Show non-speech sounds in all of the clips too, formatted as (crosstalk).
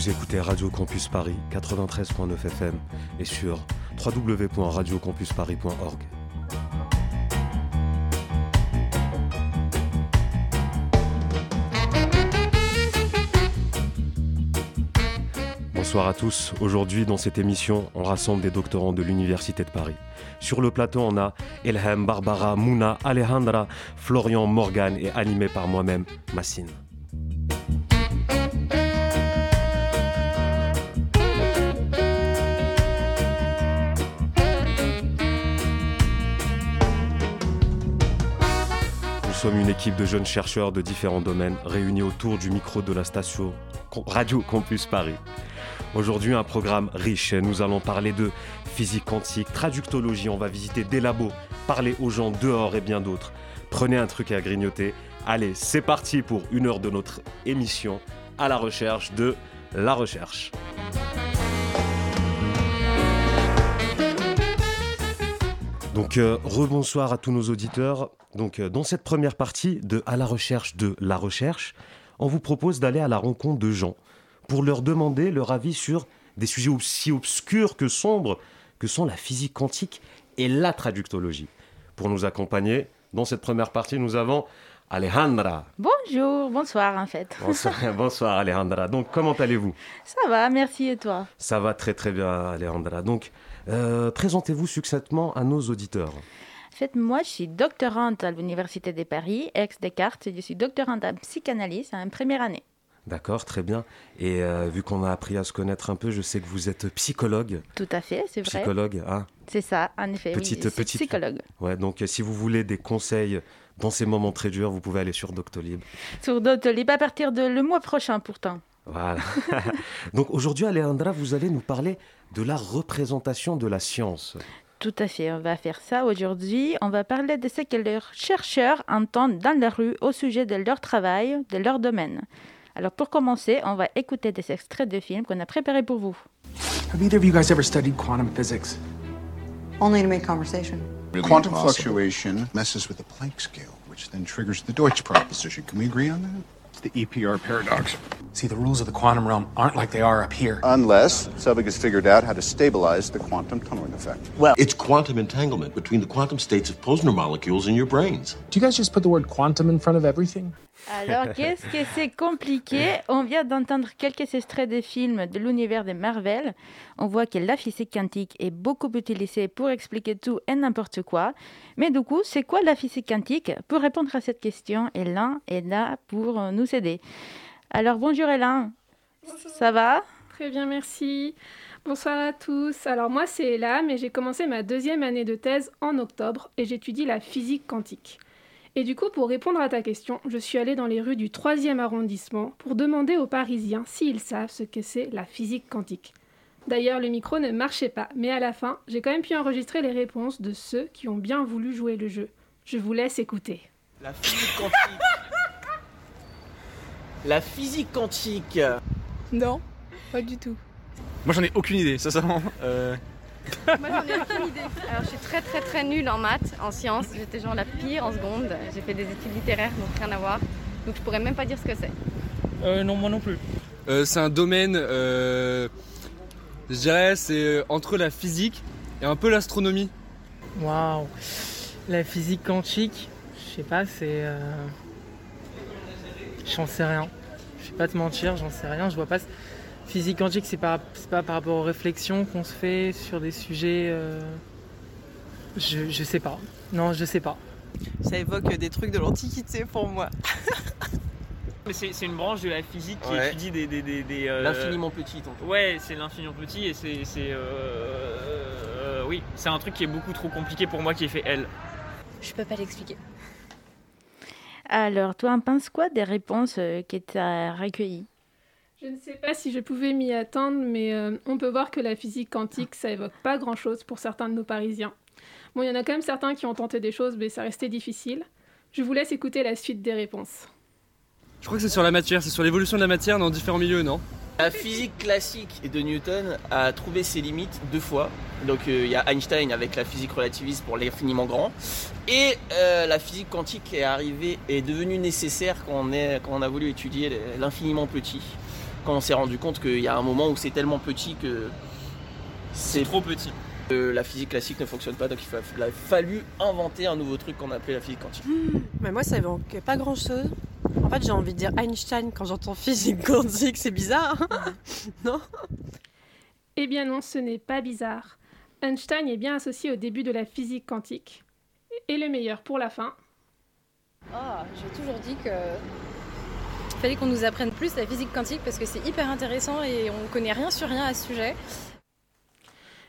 Vous écoutez Radio Campus Paris 93.9 FM et sur www.radiocampusparis.org. Bonsoir à tous. Aujourd'hui, dans cette émission, on rassemble des doctorants de l'Université de Paris. Sur le plateau, on a Elham, Barbara, Mouna, Alejandra, Florian, Morgan et animé par moi-même, Massine. Sommes une équipe de jeunes chercheurs de différents domaines réunis autour du micro de la station Radio Campus Paris. Aujourd'hui, un programme riche. Nous allons parler de physique quantique, traductologie, on va visiter des labos, parler aux gens dehors et bien d'autres. Prenez un truc à grignoter. Allez, c'est parti pour une heure de notre émission à la recherche de la recherche. Donc euh, rebonsoir à tous nos auditeurs. Donc euh, dans cette première partie de À la recherche de la recherche, on vous propose d'aller à la rencontre de gens pour leur demander leur avis sur des sujets aussi obscurs que sombres que sont la physique quantique et la traductologie. Pour nous accompagner dans cette première partie, nous avons Alejandra. Bonjour, bonsoir en fait. Bonsoir, (laughs) bonsoir Alejandra. Donc comment allez-vous? Ça va, merci et toi? Ça va très très bien Alejandra. Donc euh, présentez-vous succinctement à nos auditeurs. En fait, moi, je suis doctorante à l'Université de Paris, ex-Descartes. Je suis doctorante en psychanalyse en première année. D'accord, très bien. Et euh, vu qu'on a appris à se connaître un peu, je sais que vous êtes psychologue. Tout à fait, c'est vrai. Psychologue, ah. C'est ça, en effet. Petite, oui, petite. psychologue. Ouais, donc euh, si vous voulez des conseils dans ces moments très durs, vous pouvez aller sur Doctolib. Sur Doctolib à partir de le mois prochain, pourtant. Voilà. (laughs) donc aujourd'hui, Alejandra, vous allez nous parler de la représentation de la science. Tout à fait, on va faire ça aujourd'hui. On va parler de ce que leurs chercheurs entendent dans la rue au sujet de leur travail, de leur domaine. Alors pour commencer, on va écouter des extraits de films qu'on a préparés pour vous. Have either of you guys ever studied quantum physics? Only to make conversation. Quantum fluctuation messes with the Planck scale, which then triggers the Deutsch proposition. Can we agree on that? It's the EPR paradox. See, the rules of the quantum realm aren't like they are up here. Unless Selbig has figured out how to stabilize the quantum tunneling effect. Well, it's quantum entanglement between the quantum states of Posner molecules in your brains. Do you guys just put the word quantum in front of everything? Alors, (laughs) qu'est-ce que c'est compliqué? On vient d'entendre quelques extraits des films de l'univers de Marvel. On voit que la physique quantique est beaucoup utilisée pour expliquer tout et n'importe quoi. Mais du coup, c'est quoi la physique quantique? Pour répondre à cette question, Hélène est là pour nous aider. Alors, bonjour Hélène. Ça va? Très bien, merci. Bonsoir à tous. Alors moi, c'est Elam et j'ai commencé ma deuxième année de thèse en octobre et j'étudie la physique quantique. Et du coup, pour répondre à ta question, je suis allée dans les rues du 3e arrondissement pour demander aux Parisiens s'ils savent ce que c'est la physique quantique. D'ailleurs, le micro ne marchait pas, mais à la fin, j'ai quand même pu enregistrer les réponses de ceux qui ont bien voulu jouer le jeu. Je vous laisse écouter. La physique quantique. La physique quantique. Non, pas du tout. Moi j'en ai aucune idée, sincèrement. Euh... Moi j'en ai aucune idée. Alors je suis très très très nulle en maths, en sciences. J'étais genre la pire en seconde. J'ai fait des études littéraires, donc rien à voir. Donc je pourrais même pas dire ce que c'est. Euh, non, moi non plus. Euh, c'est un domaine, euh, je dirais, c'est entre la physique et un peu l'astronomie. Waouh La physique quantique, je sais pas, c'est. Euh... J'en sais rien. Je vais pas te mentir, j'en sais rien. Je vois pas. Physique quantique, c'est pas, pas par rapport aux réflexions qu'on se fait sur des sujets. Euh... Je, je sais pas. Non, je sais pas. Ça évoque des trucs de l'Antiquité pour moi. (laughs) C'est une branche de la physique qui Ouais. étudie des. des, des, des, euh, L'infiniment petit, tantôt. Ouais, c'est l'infiniment petit et c'est. c'est, euh, euh, oui, c'est un truc qui est beaucoup trop compliqué pour moi qui est fait L. Je peux pas l'expliquer. Alors, toi, en penses quoi des réponses euh, que tu as recueillies Je ne sais pas si je pouvais m'y attendre, mais euh, on peut voir que la physique quantique, ça évoque pas grand-chose pour certains de nos Parisiens. Bon, il y en a quand même certains qui ont tenté des choses, mais ça restait difficile. Je vous laisse écouter la suite des réponses. Je crois que c'est sur la matière, c'est sur l'évolution de la matière dans différents milieux, non? La physique classique de Newton a trouvé ses limites deux fois. Donc euh, il y a Einstein avec la physique relativiste pour l'infiniment grand. Et euh, la physique quantique est arrivée, est devenue nécessaire quand on, est, quand on a voulu étudier l'infiniment petit. Quand on s'est rendu compte qu'il y a un moment où c'est tellement petit que c'est trop petit. la physique classique ne fonctionne pas, donc il a fallu inventer un nouveau truc qu'on appelait la physique quantique. (gasps) Mais moi, ça évoque pas grand chose. En fait, j'ai envie de dire Einstein quand j'entends physique quantique, c'est bizarre, (laughs) non Eh bien non, ce n'est pas bizarre. Einstein est bien associé au début de la physique quantique. Et le meilleur pour la fin. Ah, j'ai toujours dit que fallait qu'on nous apprenne plus la physique quantique parce que c'est hyper intéressant et on connaît rien sur rien à ce sujet.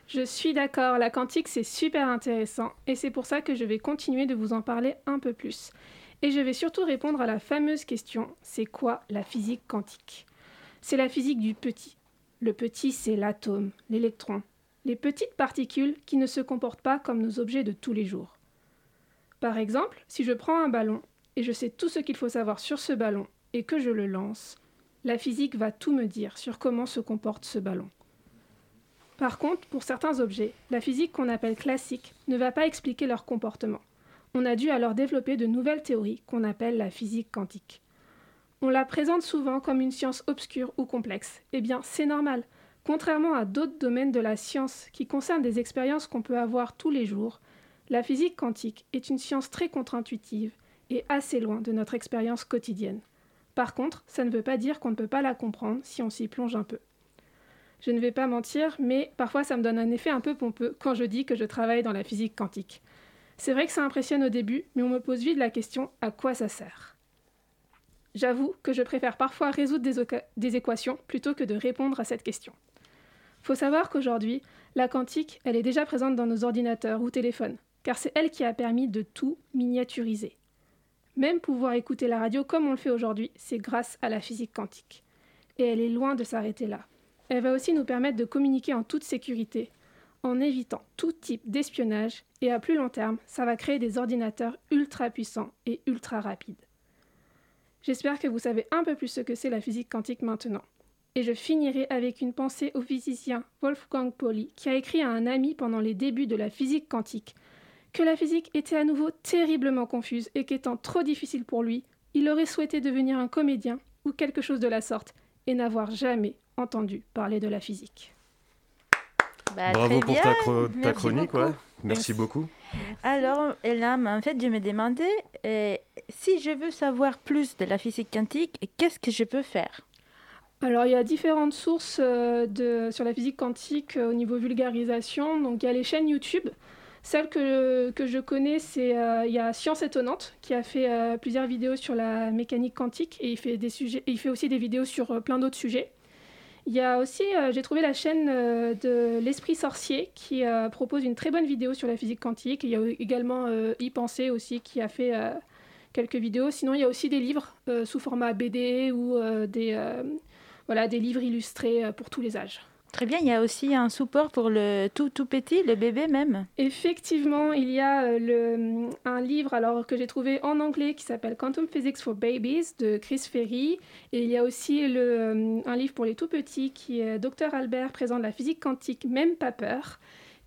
Je suis d'accord, la quantique c'est super intéressant et c'est pour ça que je vais continuer de vous en parler un peu plus. Et je vais surtout répondre à la fameuse question c'est quoi la physique quantique? C'est la physique du petit. Le petit c'est l'atome, l'électron, les petites particules qui ne se comportent pas comme nos objets de tous les jours. Par exemple, si je prends un ballon et je sais tout ce qu'il faut savoir sur ce ballon et que je le lance, la physique va tout me dire sur comment se comporte ce ballon. Par contre, pour certains objets, la physique qu'on appelle classique ne va pas expliquer leur comportement. On a dû alors développer de nouvelles théories qu'on appelle la physique quantique. On la présente souvent comme une science obscure ou complexe. Eh bien, c'est normal. Contrairement à d'autres domaines de la science qui concernent des expériences qu'on peut avoir tous les jours, la physique quantique est une science très contre-intuitive et assez loin de notre expérience quotidienne. Par contre, ça ne veut pas dire qu'on ne peut pas la comprendre si on s'y plonge un peu. Je ne vais pas mentir, mais parfois ça me donne un effet un peu pompeux quand je dis que je travaille dans la physique quantique. C'est vrai que ça impressionne au début, mais on me pose vite la question à quoi ça sert? J'avoue que je préfère parfois résoudre des, équations plutôt que de répondre à cette question. Faut savoir qu'aujourd'hui, la quantique, elle est déjà présente dans nos ordinateurs ou téléphones, car c'est elle qui a permis de tout miniaturiser. Même pouvoir écouter la radio comme on le fait aujourd'hui, c'est grâce à la physique quantique. Et elle est loin de s'arrêter là. Elle va aussi nous permettre de communiquer en toute sécurité, en évitant tout type d'espionnage, et à plus long terme, ça va créer des ordinateurs ultra puissants et ultra rapides. J'espère que vous savez un peu plus ce que c'est la physique quantique maintenant. Et je finirai avec une pensée au physicien Wolfgang Pauli, qui a écrit à un ami pendant les débuts de la physique quantique que la physique était à nouveau terriblement confuse et qu'étant trop difficile pour lui, il aurait souhaité devenir un comédien ou quelque chose de la sorte et n'avoir jamais entendu parler de la physique. Bah, Bravo pour ta, chronique, Merci, beaucoup. Alors, Elam, en fait, je me demandais euh, si je veux savoir plus de la physique quantique, qu'est-ce que je peux faire? Alors, il y a différentes sources euh, de, sur la physique quantique euh, au niveau vulgarisation. Donc, il y a les chaînes YouTube. Celle que, que je connais, c'est euh, il y a Science étonnante qui a fait euh, plusieurs vidéos sur la mécanique quantique et il fait des sujets, il fait aussi des vidéos sur euh, plein d'autres sujets. Il y a aussi, j'ai trouvé la chaîne de l'Esprit Sorcier qui propose une très bonne vidéo sur la physique quantique. Il y a également Y Penser aussi qui a fait quelques vidéos. Sinon, il y a aussi des livres sous format BD ou des, voilà, des livres illustrés pour tous les âges. Très bien, il y a aussi un support pour le tout tout petit, le bébé même. Effectivement, il y a euh, le, un livre alors que j'ai trouvé en anglais qui s'appelle Quantum Physics for Babies de Chris Ferry et il y a aussi le, euh, un livre pour les tout petits qui est Dr Albert présente la physique quantique même pas peur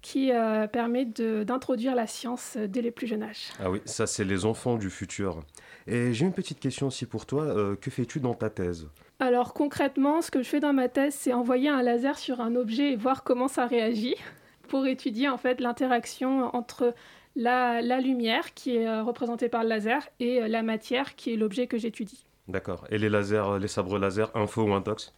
qui euh, permet d'introduire la science dès les plus jeunes âges. Ah oui, ça c'est les enfants du futur. Et j'ai une petite question aussi pour toi. que fais-tu dans ta thèse? Alors concrètement, ce que je fais dans ma thèse, c'est envoyer un laser sur un objet et voir comment ça réagit (laughs) pour étudier en fait l'interaction entre la, lumière qui est euh, représentée par le laser et euh, la matière qui est l'objet que j'étudie. D'accord. Et les lasers, les sabres laser, info ou intox?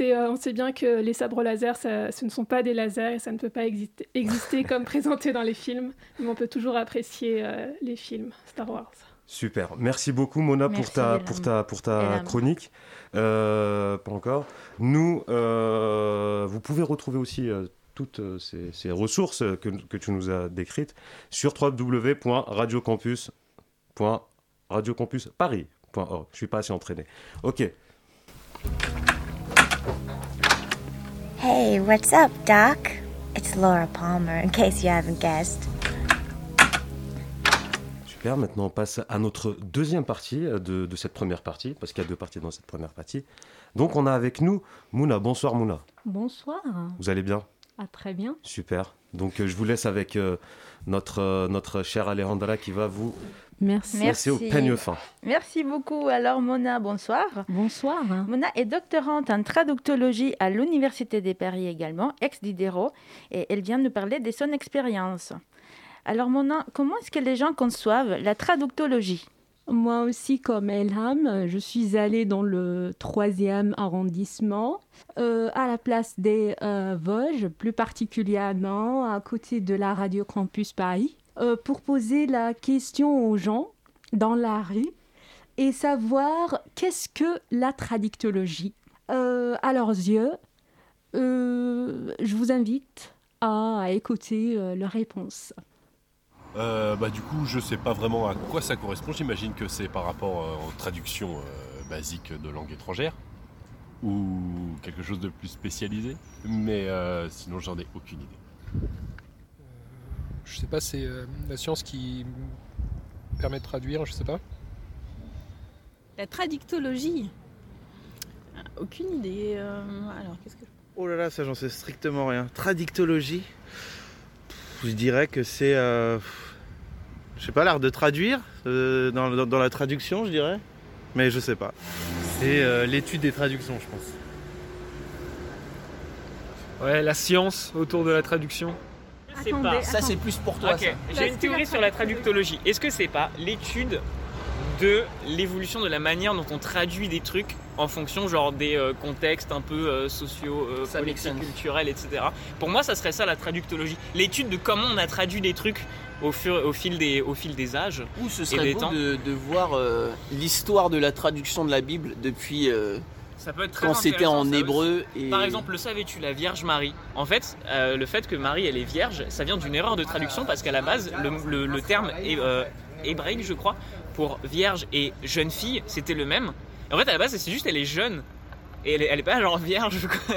Euh, on sait bien que les sabres laser, ce ne sont pas des lasers et ça ne peut pas exister, exister (laughs) comme présenté dans les films, mais on peut toujours apprécier les films Star Wars. Super. Merci beaucoup, Mona, pour ta, pour ta, pour ta chronique. Euh, pas encore. Nous, euh, vous pouvez retrouver aussi euh, toutes ces, ressources que, que, tu nous as décrites sur www.radiocampus.radiocampusparis.org. Je suis pas assez entraîné. Ok. Hey, what's up, Doc? It's Laura Palmer, in case you haven't guessed. Maintenant, on passe à notre deuxième partie euh, de, cette première partie, parce qu'il y a deux parties dans cette première partie. Donc, on a avec nous Mouna. Bonsoir, Mouna. Bonsoir. Vous allez bien? Ah, Très bien. Super. Donc, euh, je vous laisse avec euh, notre, notre chère Alejandra qui va vous Merci. Merci au peigne fin. Merci beaucoup. Alors Mona, bonsoir. Bonsoir. Mona est doctorante en traductologie à l'Université de Paris également, ex-Diderot, et elle vient nous parler de son expérience. Alors Mona, comment est-ce que les gens conçoivent la traductologie? Moi aussi, comme Elham, je suis allée dans le troisième arrondissement, euh, à la place des euh, Vosges, plus particulièrement à côté de la Radio Campus Paris, euh, pour poser la question aux gens dans la rue et savoir qu'est-ce que la traductologie. à leurs yeux, je vous invite à écouter leurs réponses. Euh, bah, du coup, je sais pas vraiment à quoi ça correspond. J'imagine que c'est par rapport euh, aux traductions euh, basiques de langue étrangère ou quelque chose de plus spécialisé. Mais sinon, j'en ai aucune idée. je sais pas, c'est la science qui permet de traduire, je sais pas. La traductologie ah, Aucune idée. alors, qu'est-ce que. Oh là là, ça j'en sais strictement rien. Traductologie Je dirais que c'est je sais pas, l'art de traduire, euh, dans, la traduction, je dirais. Mais je sais pas. C'est euh, l'étude des traductions, je pense. Ouais, la science autour de la traduction. pas. Ça, c'est plus pour toi. J'ai une théorie sur la traductologie. Est-ce que c'est pas l'étude de l'évolution de la manière dont on traduit des trucs en fonction genre des euh, contextes un peu sociaux, politiques, culturels, etc. Pour moi, ça serait ça la traductologie. L'étude de comment on a traduit des trucs au, au, fil, des, au fil des âges. Ou ce serait beau de, de, voir euh, l'histoire de la traduction de la Bible depuis euh, ça peut être quand c'était en hébreu. Et... Par exemple, le savais-tu, la Vierge Marie? En fait, euh, le fait que Marie elle est vierge, ça vient d'une erreur de traduction parce qu'à la base, le, le, terme est, hébraïque, je crois, pour vierge et jeune fille, c'était le même. En fait, à la base, c'est juste elle est jeune. Et elle est, elle est pas genre vierge, je crois.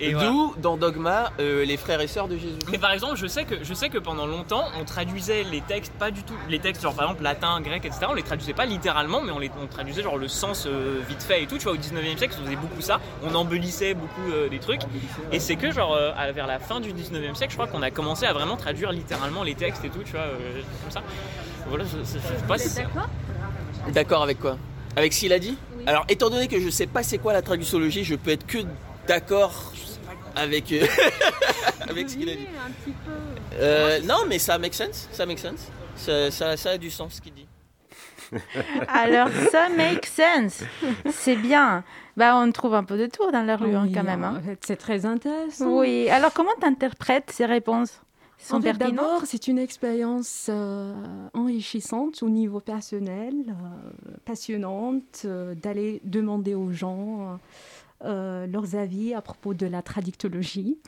Et D'où dans Dogma euh, les frères et sœurs de Jésus. Mais par exemple, je sais que je sais que pendant longtemps, on traduisait les textes pas du tout, les textes genre par exemple latin, grec, etc. On les traduisait pas littéralement, mais on les on traduisait genre le sens euh, vite fait et tout. Tu vois, au 19e siècle, on faisait beaucoup ça. On embellissait beaucoup euh, des trucs. Et c'est que genre vers la fin du 19e siècle, je crois qu'on a commencé à vraiment traduire littéralement les textes et tout. Tu vois, comme ça. Voilà, je, sais pas si d'accord. D'accord avec quoi? Avec ce qu'il a dit? Alors, étant donné que je sais pas c'est quoi la traductologie, je peux être que d'accord avec, euh, (laughs) avec ce qu'il a dit. Euh, non, mais ça make sense. Ça make sense. Ça, ça, a du sens ce qu'il dit. (laughs) Alors, ça make sense. C'est bien. Bah, on trouve un peu de tour dans la rue hein, quand même. Hein. C'est très intéressant. Oui. Alors, comment tu interprètes ces réponses D'abord, c'est une expérience euh, enrichissante au niveau personnel, passionnante, d'aller demander aux gens euh, leurs avis à propos de la traductologie.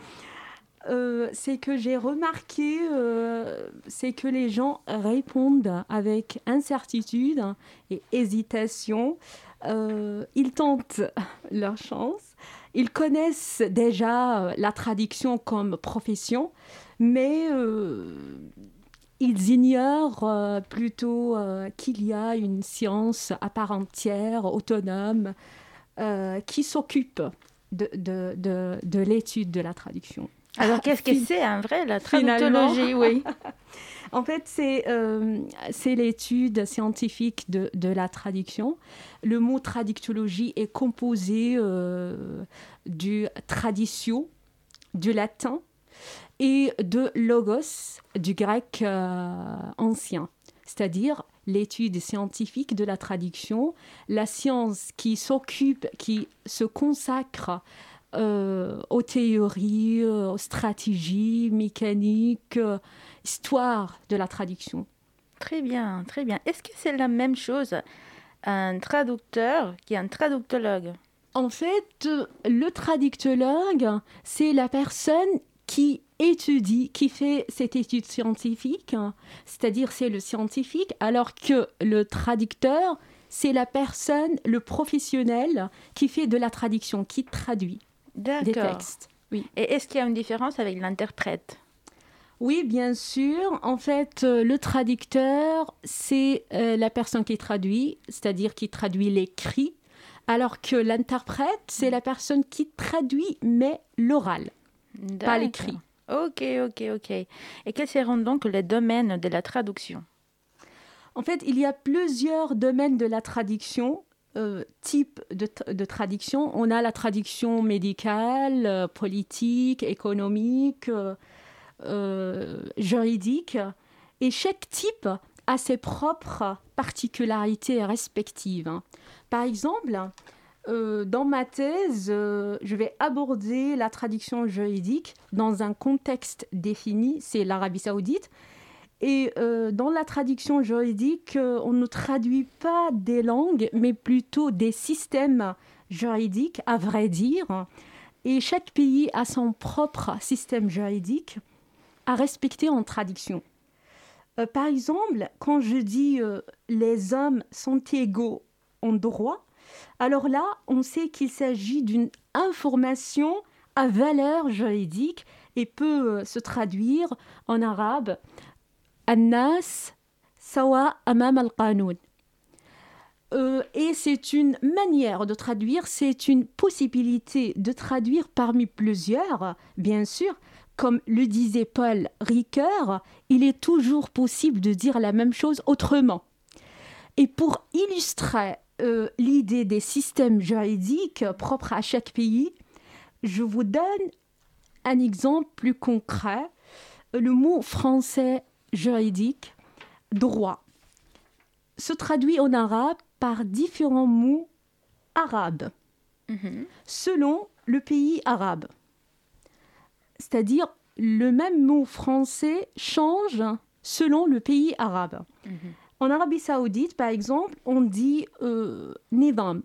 Euh, c'est que j'ai remarqué, euh, c'est que les gens répondent avec incertitude et hésitation. ils tentent (laughs) leur chance. Ils connaissent déjà la traduction comme profession, mais ils ignorent plutôt qu'il y a une science à part entière, autonome, euh, qui s'occupe de, de, de, de l'étude de la traduction. Alors, qu'est-ce que c'est en vrai, la traductologie Oui. (laughs) en fait, c'est euh, l'étude scientifique de, de, la traduction. Le mot traductologie est composé euh, du traditio, du latin, et de logos, du grec ancien, c'est-à-dire l'étude scientifique de la traduction, la science qui s'occupe, qui se consacre euh, aux théories, euh, aux stratégies mécaniques, euh, histoire de la traduction. Très bien, très bien. Est-ce que c'est la même chose un traducteur qui est un traductologue? En fait, le traductologue, c'est la personne qui étudie, qui fait cette étude scientifique, c'est-à-dire c'est le scientifique, alors que le traducteur, c'est la personne, le professionnel qui fait de la traduction, qui traduit des textes. Oui. Et est-ce qu'il y a une différence avec l'interprète? Oui, bien sûr. En fait, euh, le traducteur, c'est euh, la personne qui traduit, c'est-à-dire qui traduit l'écrit, alors que l'interprète, c'est la personne qui traduit, mais l'oral, pas l'écrit. Ok, ok, ok. Et quels seront donc les domaines de la traduction? En fait, il y a plusieurs domaines de la traduction, euh, types de, traduction. On a la traduction médicale, euh, politique, économique, euh, juridique. Et chaque type a ses propres particularités respectives. Par exemple, dans ma thèse, je vais aborder la traduction juridique dans un contexte défini, c'est l'Arabie saoudite, et euh, dans la traduction juridique, euh, on ne traduit pas des langues, mais plutôt des systèmes juridiques, à vrai dire. Et chaque pays a son propre système juridique à respecter en traduction. Euh, par exemple, quand je dis les hommes sont égaux en droit, alors là, on sait qu'il s'agit d'une information à valeur juridique et peut euh, se traduire en arabe Annas Sawa Amam al-Qanun. Euh, et c'est une manière de traduire, c'est une possibilité de traduire parmi plusieurs, bien sûr. Comme le disait Paul Ricoeur, il est toujours possible de dire la même chose autrement. Et pour illustrer euh, l'idée des systèmes juridiques propres à chaque pays, je vous donne un exemple plus concret. Le mot français juridique, droit, se traduit en arabe par différents mots arabes mhm. selon le pays arabe. C'est-à-dire le même mot français change selon le pays arabe. Mhm. En Arabie saoudite, par exemple, on dit euh, nidam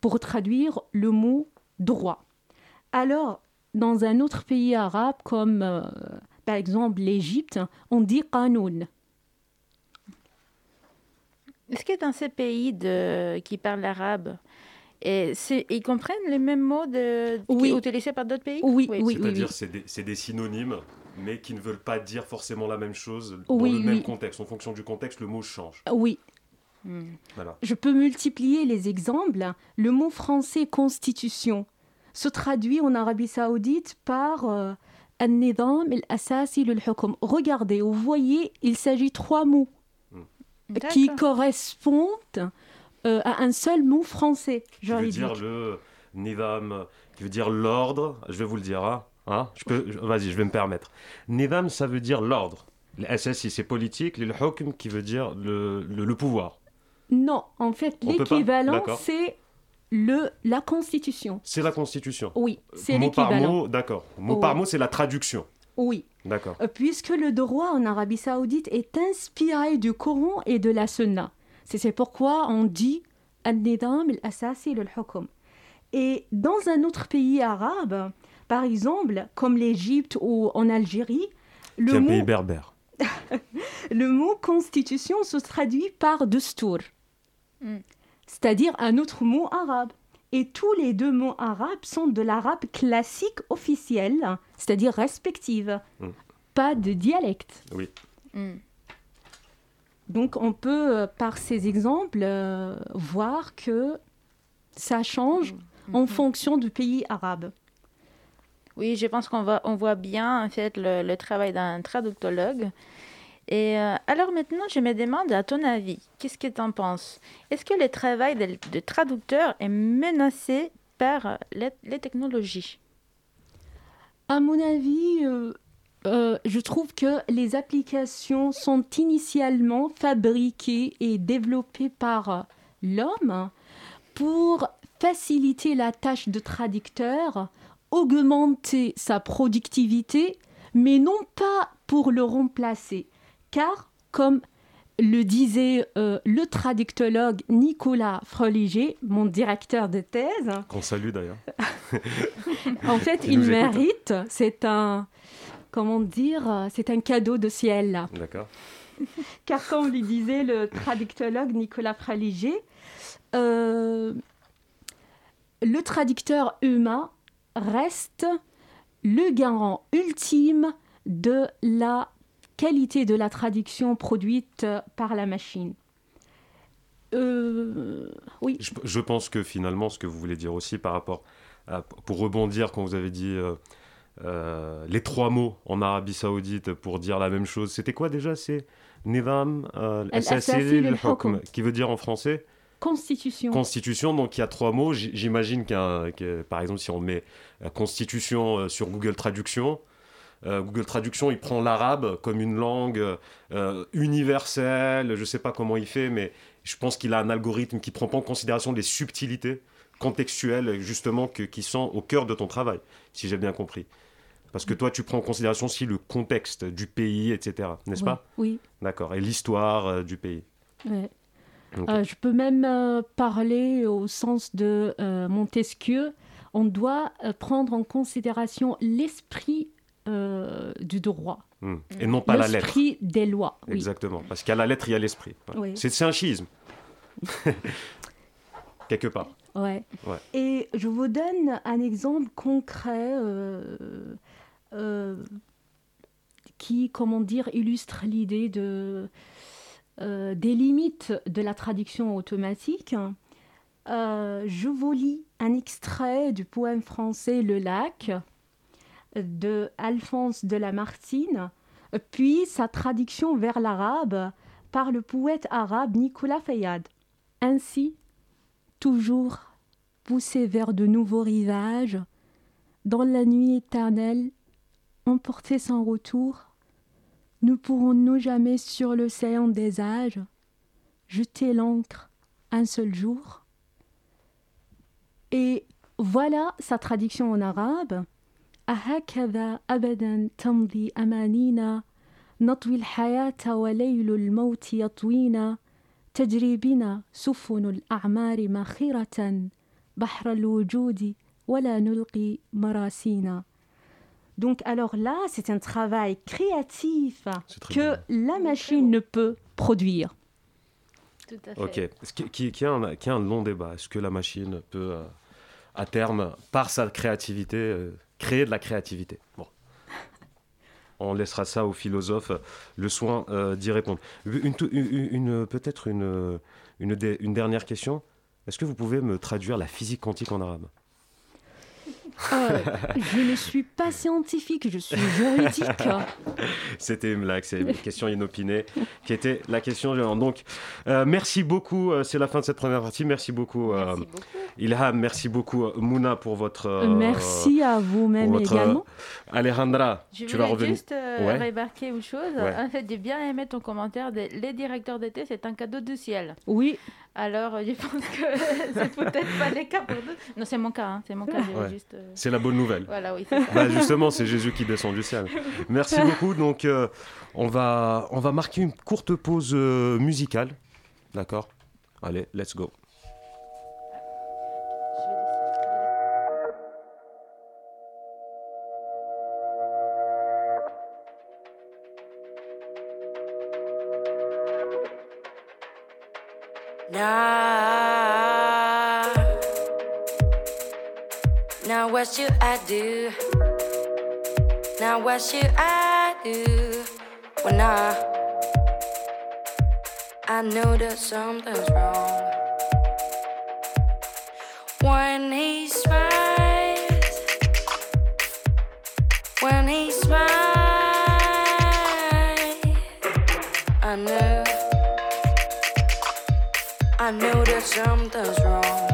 pour traduire le mot droit. Alors, dans un autre pays arabe comme euh, par exemple l'Égypte, on dit qanoun. Est-ce que dans ces pays de, qui parlent arabe, et ils comprennent les mêmes mots de, oui. utilisés par d'autres pays? Oui, oui, C'est-à-dire c'est des, des, synonymes, mais qui ne veulent pas dire forcément la même chose dans le même contexte. En fonction du contexte, le mot change. Oui. Hmm. Voilà. Je peux multiplier les exemples. Le mot français constitution se traduit en Arabie saoudite par... Euh, Regardez, vous voyez, il s'agit trois mots qui correspondent euh, à un seul mot français. Qui veut dire le nidam, qui veut dire l'ordre. Je vais vous le dire, hein, hein je peux, vas-y, je vais me permettre. Nidam, ça veut dire l'ordre. Si c'est politique, le hukm qui veut dire le, le pouvoir. Non, en fait, l'équivalent, c'est le, la Constitution. C'est la Constitution. Oui, c'est l'équivalent. Mot d'accord. Mot par mot, c'est la traduction. Oui. D'accord. Euh, puisque le droit en Arabie Saoudite est inspiré du Coran et de la Sunna. C'est pourquoi on dit Al-Nidam al-Asasi hukm Et dans un autre pays arabe, par exemple, comme l'Égypte ou en Algérie, le mot... pays berbère. (laughs) le mot constitution se traduit par destour. Mm c'est-à-dire un autre mot arabe. Et tous les deux mots arabes sont de l'arabe classique officiel, c'est-à-dire respective, mm. pas de dialecte. Oui. Mm. Donc on peut, euh, par ces exemples, euh, voir que ça change mm. en fonction du pays arabe. Oui, je pense qu'on on voit bien en fait le, travail d'un traductologue. Et euh, alors maintenant, je me demande, à ton avis, qu'est-ce que tu en penses? Est-ce que le travail de, traducteur est menacé par euh, les, technologies? À mon avis, euh, je trouve que les applications sont initialement fabriquées et développées par l'homme pour faciliter la tâche de traducteur, augmenter sa productivité, mais non pas pour le remplacer car, comme le disait euh, le traductologue Nicolas Froliger, mon directeur de thèse. Qu'on salue d'ailleurs. (laughs) en fait, il mérite. C'est un, comment dire, c'est un cadeau de ciel. D'accord. Car comme lui disait le traductologue Nicolas Froliger, euh, le traducteur humain reste le garant ultime de la qualité de la traduction produite par la machine. Euh, oui. Je, pense que finalement, ce que vous voulez dire aussi par rapport à, pour rebondir quand vous avez dit euh, euh, les trois mots en Arabie Saoudite pour dire la même chose. C'était quoi déjà? C'est euh, al qui veut dire en français? Constitution. Constitution, donc il y a trois mots. J'imagine qu'un, par exemple, si on met Constitution sur Google Traduction, Google Traduction, il prend l'arabe comme une langue universelle. Je ne sais pas comment il fait, mais je pense qu'il a un algorithme qui prend pas en considération les subtilités contextuelles, justement, qui sont au cœur de ton travail, si j'ai bien compris. Parce que toi, tu prends en considération aussi le contexte du pays, etc. N'est-ce pas? Oui. D'accord. Et l'histoire euh, du pays. Ouais. Euh, je peux même euh, parler au sens de Montesquieu. On doit prendre en considération l'esprit du droit. Hmm. Et non pas la lettre. L'esprit des lois. Exactement. Parce qu'à la lettre, il y a l'esprit. C'est un schisme. (laughs) Quelque part. Ouais. Et je vous donne un exemple concret euh, qui, comment dire, illustre l'idée de, euh, des limites de la traduction automatique. Euh, je vous lis un extrait du poème français Le Lac de Alphonse de Lamartine, puis sa traduction vers l'arabe par le poète arabe Nicolas Fayad. Ainsi, toujours poussé vers de nouveaux rivages, dans la nuit éternelle, emporter sans retour, ne pourrons-nous jamais sur l'océan des âges jeter l'ancre un seul jour Et voilà sa traduction en arabe. أهكذا أبدا تمضي أمانينا نطوي الحياة وليل الموت يطوينا تجري بنا سفن الأعمار ماخرة بحر الوجود ولا نلقي مراسينا donc alors là, c'est un travail créatif que la machine ne peut produire. Tout à fait. Ok, qui, qui, a un, qui, a un, long débat. Est-ce que la machine peut, euh, à terme, par sa créativité, euh, créer de la créativité? Bon. On laissera ça aux philosophes le soin euh, d'y répondre. Une, une, Peut-être une, une, une dernière question. Est-ce que vous pouvez me traduire la physique quantique en arabe? Euh, je ne suis pas scientifique, je suis juridique. (laughs) C'était une blague, c'est une question inopinée qui était la question. Donc, euh, merci beaucoup. Euh, c'est la fin de cette première partie. Merci beaucoup, merci beaucoup. Ilham. Merci beaucoup, Mouna, pour votre. merci à vous-même également. Alejandra, je tu vas revenir. juste remarquer une chose. En fait, j'ai bien aimé ton commentaire. De, les directeurs d'été, c'est un cadeau du ciel. Oui. Alors, je pense que (laughs) c'est peut-être pas le cas pour nous. Non, c'est mon cas. Hein. C'est mon cas. Juste, c'est la bonne nouvelle. Voilà, oui. Bah, justement, c'est Jésus qui descend du ciel. Merci (laughs) beaucoup. Donc, euh, on, va, on va marquer une courte pause euh, musicale. D'accord? Allez, let's go. What should I do? Now what should I do? When I I know that something's wrong. Something's wrong.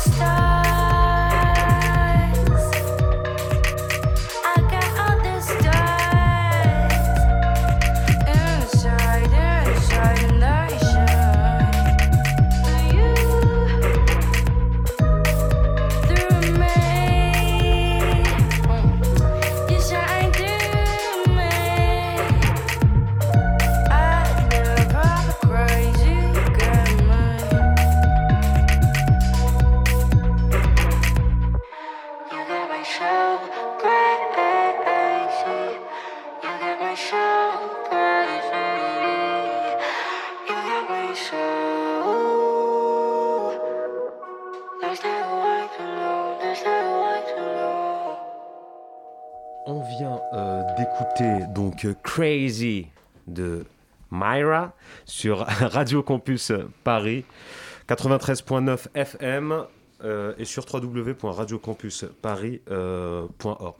Stars. Crazy de Myra sur (laughs) Radio Campus Paris 93.9 FM euh, et sur www.radiocampusparis.org.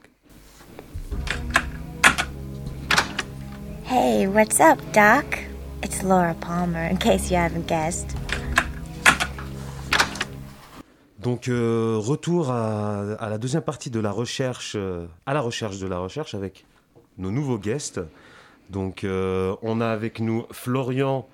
Hey, what's up, Doc? It's Laura Palmer, in case you haven't guessed. Donc euh, retour à, à la deuxième partie de la recherche, euh, à la recherche de la recherche avec nos nouveaux guests. Donc euh, on a avec nous Florian,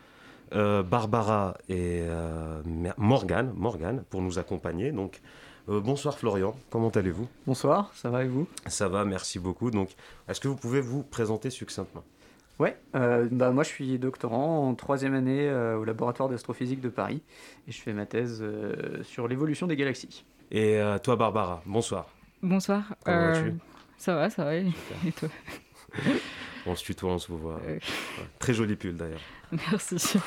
euh, Barbara et euh, Morgane, Morgane pour nous accompagner. Donc euh, bonsoir Florian, comment allez-vous? Bonsoir, ça va et vous? Ça va, merci beaucoup. Donc est-ce que vous pouvez vous présenter succinctement? Ouais, euh, bah moi je suis doctorant en troisième année euh, au laboratoire d'astrophysique de Paris et je fais ma thèse euh, sur l'évolution des galaxies. Et euh, toi Barbara, bonsoir. Bonsoir. Comment Euh, vas-tu? Ça va, ça va. Et toi? On se tutoie, on se vous voit. Ouais. Très joli pull d'ailleurs. Merci.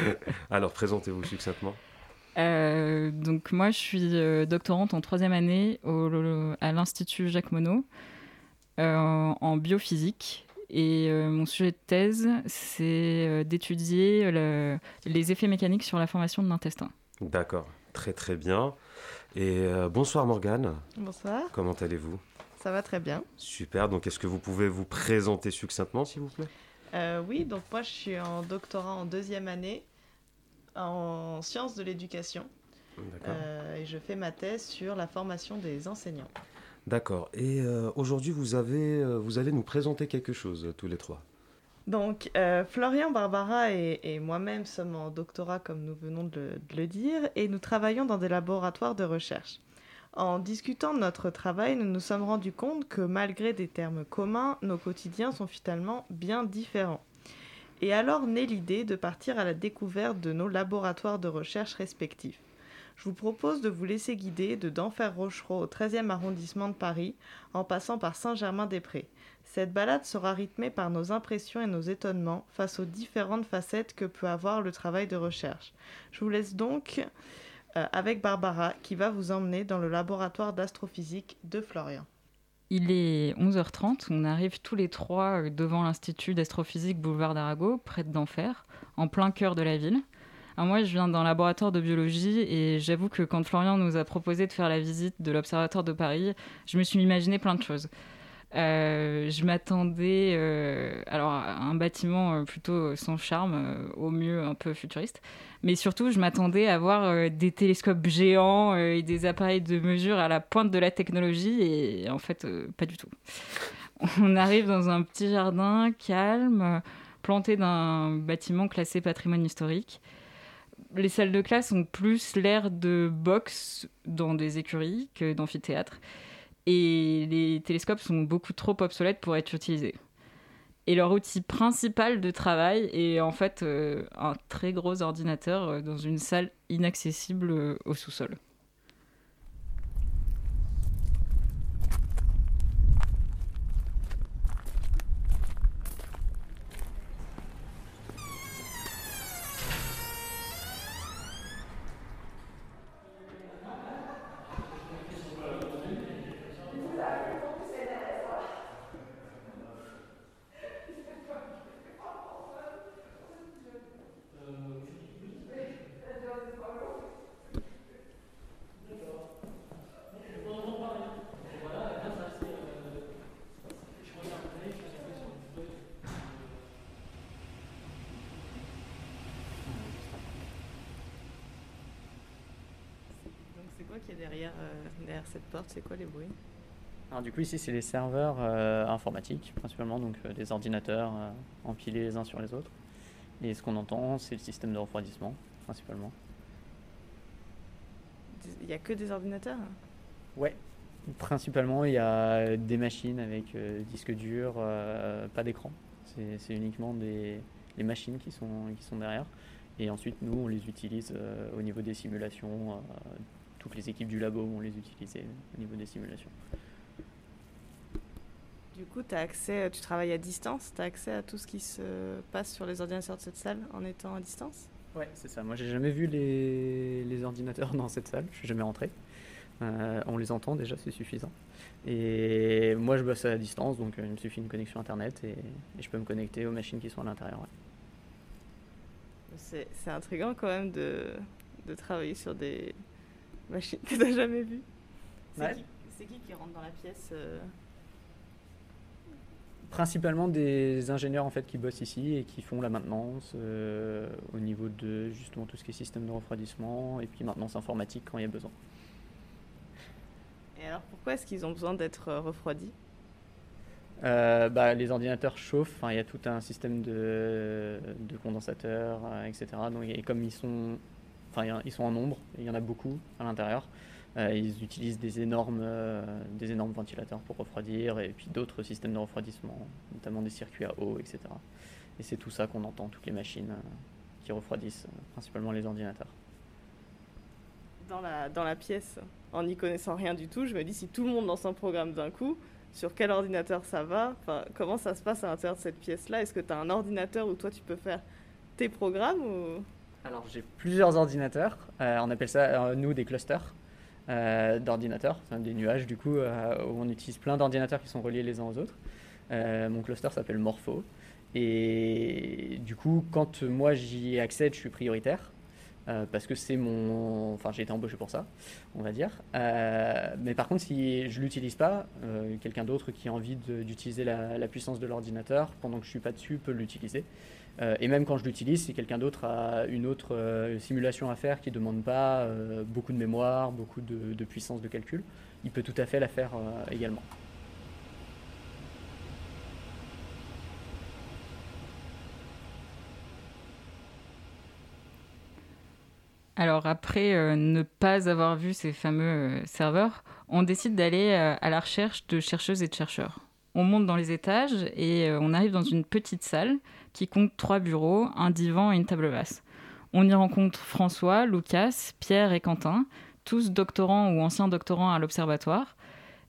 (laughs) Alors présentez-vous succinctement. Euh, donc moi, je suis euh, doctorante en troisième année au, à l'Institut Jacques Monod euh, en, biophysique. Et euh, mon sujet de thèse, c'est d'étudier le- les effets mécaniques sur la formation de l'intestin. D'accord, très très bien. Et euh, bonsoir Morgane. Bonsoir. Comment allez-vous? Ça va très bien. Super, donc est-ce que vous pouvez vous présenter succinctement s'il vous plaît? Euh, oui, donc moi je suis en doctorat en deuxième année en sciences de l'éducation. D'accord. Euh, et je fais ma thèse sur la formation des enseignants. D'accord, et euh, aujourd'hui vous, avez, vous allez nous présenter quelque chose tous les trois? Donc euh, Florian, Barbara et, et moi-même sommes en doctorat comme nous venons de le dire et nous travaillons dans des laboratoires de recherche. En discutant de notre travail, nous nous sommes rendus compte que malgré des termes communs, nos quotidiens sont finalement bien différents. Et alors naît l'idée de partir à la découverte de nos laboratoires de recherche respectifs. Je vous propose de vous laisser guider de Denfert-Rochereau au 13e arrondissement de Paris, en passant par Saint-Germain-des-Prés. Cette balade sera rythmée par nos impressions et nos étonnements face aux différentes facettes que peut avoir le travail de recherche. Je vous laisse donc euh, avec Barbara qui va vous emmener dans le laboratoire d'astrophysique de Florian. Il est 11h30, on arrive tous les trois euh, devant l'Institut d'astrophysique boulevard d'Arago, près d'Enfer, en plein cœur de la ville. Moi, je viens d'un laboratoire de biologie et j'avoue que quand Florian nous a proposé de faire la visite de l'Observatoire de Paris, je me suis imaginé plein de choses. Euh, je m'attendais euh, alors à un bâtiment euh, plutôt sans charme, au mieux un peu futuriste, mais surtout je m'attendais à voir des télescopes géants et des appareils de mesure à la pointe de la technologie et en fait pas du tout. (laughs) On arrive dans un petit jardin calme, planté d'un bâtiment classé patrimoine historique. Les salles de classe ont plus l'air de box dans des écuries que d'amphithéâtre et les télescopes sont beaucoup trop obsolètes pour être utilisés. Et leur outil principal de travail est en fait euh, un très gros ordinateur euh, dans une salle inaccessible euh, au sous-sol. quoi qui est derrière, derrière cette porte C'est quoi les bruits Alors du coup ici c'est les serveurs informatiques principalement, donc des ordinateurs empilés les uns sur les autres. Et ce qu'on entend c'est le système de refroidissement principalement. Il n'y a que des ordinateurs Ouais, principalement il y a des machines avec disque dur, pas d'écran. C'est uniquement des, les machines qui sont, qui sont derrière. Et ensuite, nous, on les utilise euh, au niveau des simulations. Euh, toutes les équipes du labo vont les utiliser au niveau des simulations. Du coup, as accès, tu travailles à distance, tu as accès à tout ce qui se passe sur les ordinateurs de cette salle en étant à distance? Ouais, c'est ça. Moi, j'ai jamais vu les, les, ordinateurs dans cette salle, je suis jamais rentré. Euh, on les entend déjà, c'est suffisant. Et moi, je bosse à distance, donc il me suffit une connexion internet et, je peux me connecter aux machines qui sont à l'intérieur. C'est intriguant quand même de, de, travailler sur des machines (laughs) que tu n'as jamais vues. C'est qui, qui, rentre dans la pièce euh Principalement des ingénieurs en fait qui bossent ici et qui font la maintenance euh, au niveau de justement tout ce qui est système de refroidissement et puis maintenance informatique quand il y a besoin. Et alors pourquoi est-ce qu'ils ont besoin d'être euh, refroidis? Euh, bah, les ordinateurs chauffent, il y a tout un système de, de condensateurs, euh, etc. Donc, et comme ils sont, ils sont en nombre, il y en a beaucoup à l'intérieur, ils utilisent des énormes, des énormes ventilateurs pour refroidir et puis d'autres systèmes de refroidissement, notamment des circuits à eau, etc. Et c'est tout ça qu'on entend, toutes les machines qui refroidissent, principalement les ordinateurs. Dans la, dans la pièce, en n'y connaissant rien du tout, je me dis si tout le monde lance un programme d'un coup, sur quel ordinateur ça va? Enfin, Comment ça se passe à l'intérieur de cette pièce-là? Est-ce que tu as un ordinateur où toi tu peux faire tes programmes ou... Alors j'ai plusieurs ordinateurs, euh, on appelle ça euh, nous des clusters euh, d'ordinateurs, des nuages du coup où on utilise plein d'ordinateurs qui sont reliés les uns aux autres. mon cluster s'appelle Morpho et du coup quand moi j'y accède je suis prioritaire euh, parce que c'est mon. Enfin, j'ai été embauché pour ça, on va dire. Euh, mais par contre, si je ne l'utilise pas, euh, quelqu'un d'autre qui a envie d'utiliser la, puissance de l'ordinateur pendant que je ne suis pas dessus peut l'utiliser. et même quand je l'utilise, si quelqu'un d'autre a une autre simulation à faire qui ne demande pas beaucoup de mémoire, beaucoup de, puissance de calcul, il peut tout à fait la faire également. Alors après euh, ne pas avoir vu ces fameux euh, serveurs, on décide d'aller euh, à la recherche de chercheuses et de chercheurs. On monte dans les étages et on arrive dans une petite salle qui compte trois bureaux, un divan et une table basse. On y rencontre François, Lucas, Pierre et Quentin, tous doctorants ou anciens doctorants à l'observatoire.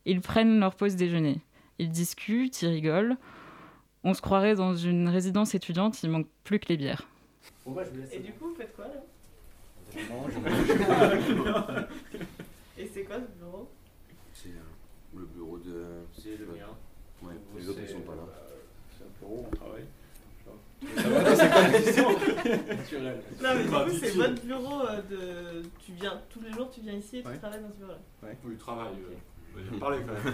Ils prennent leur pause déjeuner. Ils discutent, ils rigolent. On se croirait dans une résidence étudiante, il manque plus que les bières. Et du coup, vous faites quoi là? (laughs) Et c'est quoi ce bureau? C'est euh, le bureau de. C'est le mien. Ouais, les autres ils sont pas là. C'est un bureau, on travaille. c'est pas naturelle. Non, mais du coup, c'est votre bureau euh, de. Tu viens tous les jours, tu viens ici et tu travailles dans ce bureau-là. Ouais. Oui, travaille. Euh... Okay. parler quand même,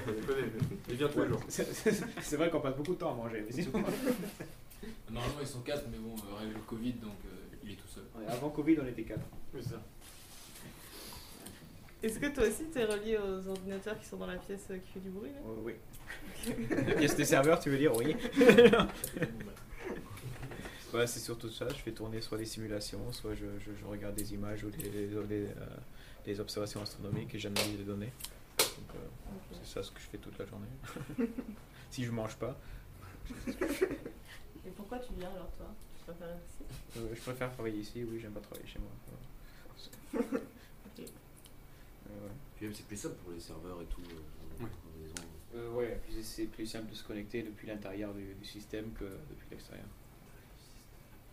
il vient tous les jours. C'est vrai qu'on passe beaucoup de temps à manger. Mais (laughs) Normalement, ils sont quatre, mais bon, euh, le Covid, donc euh, il est tout seul. Ouais, avant Covid, on était quatre. Oui, ça. Est-ce que toi aussi, tu es relié aux ordinateurs qui sont dans la pièce euh, qui fait du bruit là oh, Oui. la pièce des serveurs, tu veux dire Oui. (laughs) ouais, c'est surtout ça. Je fais tourner soit des simulations, soit je, je, je regarde des images ou des, des, euh, des observations astronomiques et j'analyse les données. Donc, euh, c'est ça ce que je fais toute la journée. (laughs) si je mange pas. Et pourquoi tu viens alors toi? Tu préfères ici? Euh, Je préfère travailler ici, oui, j'aime pas travailler chez moi. (laughs) Puis même c'est plus simple pour les serveurs et tout. Euh, ouais. Euh, ouais, c'est plus simple de se connecter depuis l'intérieur du, du, système que depuis l'extérieur.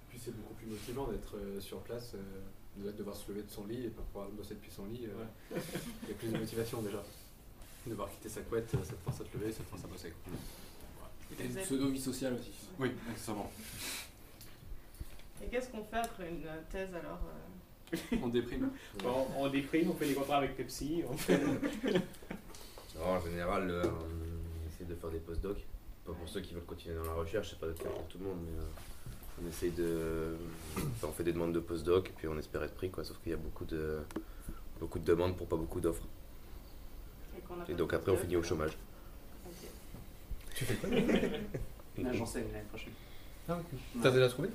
Puis c'est beaucoup plus motivant d'être euh, sur place, euh, de devoir se lever de son lit et pas pouvoir bosser depuis son lit. Ouais. Il y a plus de motivation déjà. Devoir quitter sa couette, ça te force à te lever, ça te force à bosser. Et une pseudo-vie sociale aussi. Oui, accessoirement. Et qu'est-ce qu'on fait après une thèse alors euh? (laughs) On déprime. bon, on déprime, on fait des contrats avec Pepsi. On fait... alors, (laughs) en général, euh, on essaie de faire des post-docs. Pas pour ceux qui veulent continuer dans la recherche, c'est pas le cas pour tout le monde, mais euh, on essaye de. Enfin, on fait des demandes de post-doc et puis on espère être pris, quoi. Sauf qu'il y a beaucoup de Beaucoup de demandes pour pas beaucoup d'offres. Et donc après, on finit au chômage. Tu fais quoi (laughs) Là, J'enseigne l'année prochaine. Ah, ok. T'as déjà trouvé?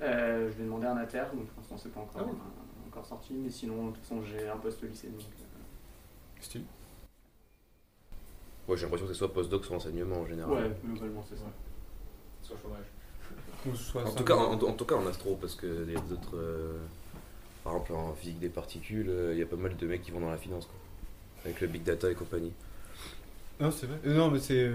Euh, je vais demander un inter, donc pour l'instant c'est pas encore, Ah euh, encore sorti, mais sinon de toute façon j'ai un poste au lycée. Donc, euh, Style. Ouais, j'ai l'impression que c'est soit postdoc, soit enseignement en général. Ouais, globalement c'est ça. Soit chômage. Ou soit En tout, cas, en, en tout cas en astro, parce qu'il y a d'autres. euh, par exemple, en physique des particules, euh, il y a pas mal de mecs qui vont dans la finance, quoi. Avec le big data et compagnie. Non, c'est vrai. Non, mais c'est.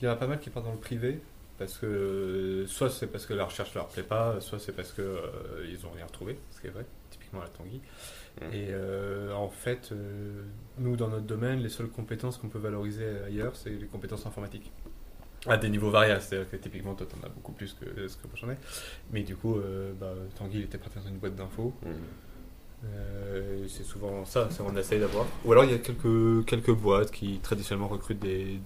Il y en a pas mal qui partent dans le privé. Parce que. euh, Soit c'est parce que la recherche leur plaît pas, soit c'est parce que euh, ils ont rien retrouvé, ce qui est vrai, typiquement à la Tanguy. Et euh, en fait, euh, nous, dans notre domaine, les seules compétences qu'on peut valoriser ailleurs, c'est les compétences informatiques. À des niveaux variables, c'est-à-dire que typiquement, toi, t'en as beaucoup plus que ce que moi j'en ai. Mais du coup, bah, Tanguy, il était parti dans une boîte d'infos. Euh, c'est souvent ça, c'est on essaye d'avoir. Ou alors il y a quelques, quelques boîtes qui traditionnellement recrutent des,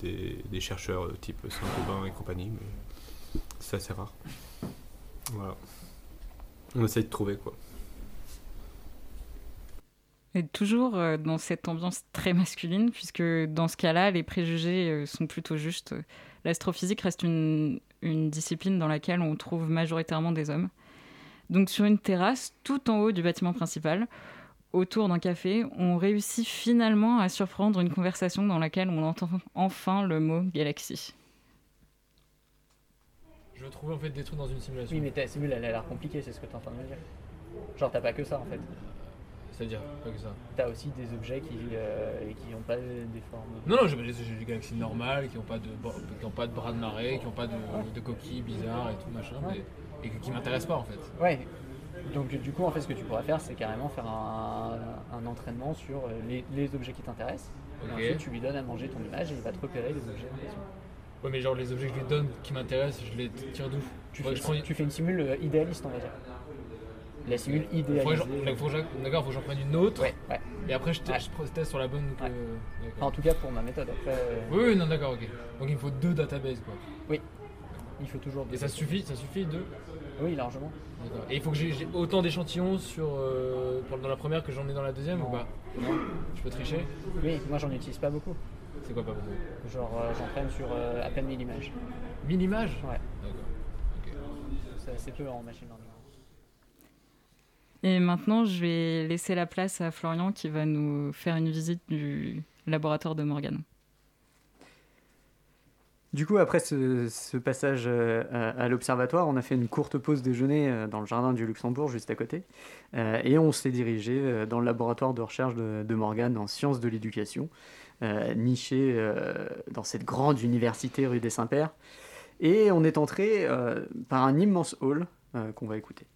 des, chercheurs euh, type Saint-Gobain et compagnie, mais c'est assez rare. Voilà. On essaye de trouver quoi. Et toujours euh, dans cette ambiance très masculine, puisque dans ce cas-là, les préjugés sont plutôt justes. L'astrophysique reste une, une discipline dans laquelle on trouve majoritairement des hommes. Donc sur une terrasse, tout en haut du bâtiment principal, autour d'un café, on réussit finalement à surprendre une conversation dans laquelle on entend enfin le mot galaxie. Je veux trouver en fait des trucs dans une simulation. Oui, mais ta simule elle a l'air compliquée, c'est ce que tu es en train de me dire. Genre t'as pas que ça en fait. C'est-à-dire pas que ça. T'as aussi des objets qui euh, qui ont pas des formes. Non, non, j'ai des, galaxies normales qui n'ont pas, de bra- qui ont pas de bras de marée, qui n'ont pas de, de coquilles bizarres et tout machin, mais- et qui m'intéressent pas en fait. Ouais. Donc du coup en fait ce que tu pourrais faire c'est carrément faire un, un entraînement sur euh, les, les objets qui t'intéressent. Et ensuite tu lui donnes à manger ton image et il va te repérer les objets en question. Ouais, mais genre les objets que je lui donne qui m'intéressent, je les tire d'où Tu, Ouais, fais, je prends- tu fais une simule euh, idéaliste on va dire. La simule j'en- D'accord, faut que j'en prenne une autre. Ouais, ouais. Et après, je, te- je teste sur la bonne. que-. Enfin, en tout cas pour ma méthode. Après, euh, Oui, oui, non, d'accord, ok. Donc il me faut deux databases quoi. Oui. Il faut toujours. Et ça suffit, ça suffit deux Oui, largement. Et il faut que j'ai autant d'échantillons sur euh, dans la première que j'en ai dans la deuxième ou pas? Non. Je peux tricher? Oui, moi j'en utilise pas beaucoup. C'est quoi pas beaucoup? Genre euh, j'entraîne sur euh, à peine 1000 images. 1000 images? Ouais. D'accord. C'est assez peu en machine learning. Et maintenant, je vais laisser la place à Florian qui va nous faire une visite du laboratoire de Morgane. Du coup, après ce, passage euh, à, l'observatoire, on a fait une courte pause déjeuner euh, dans le jardin du Luxembourg, juste à côté. Euh, et on s'est dirigé dans le laboratoire de recherche de, de Morgane en sciences de l'éducation, niché dans cette grande université rue des Saints-Pères. Et on est entré par un immense hall qu'on va écouter.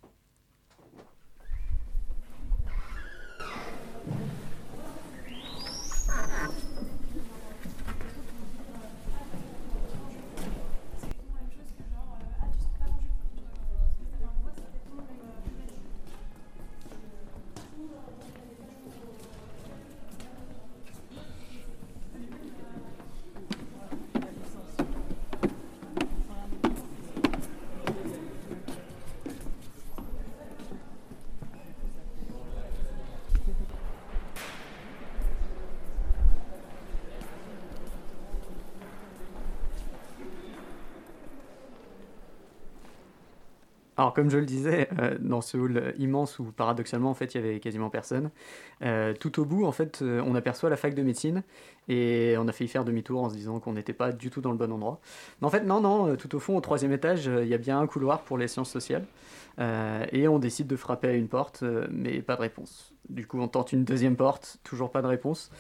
Comme je le disais, euh, dans ce hall immense où paradoxalement, en fait, il y avait quasiment personne, euh, tout au bout, en fait, euh, on aperçoit la fac de médecine et on a failli faire demi-tour en se disant qu'on n'était pas du tout dans le bon endroit. Mais en fait, non, non, tout au fond, au troisième étage, il y a bien un couloir pour les sciences sociales et on décide de frapper à une porte, mais pas de réponse. Du coup, on tente une deuxième porte, toujours pas de réponse.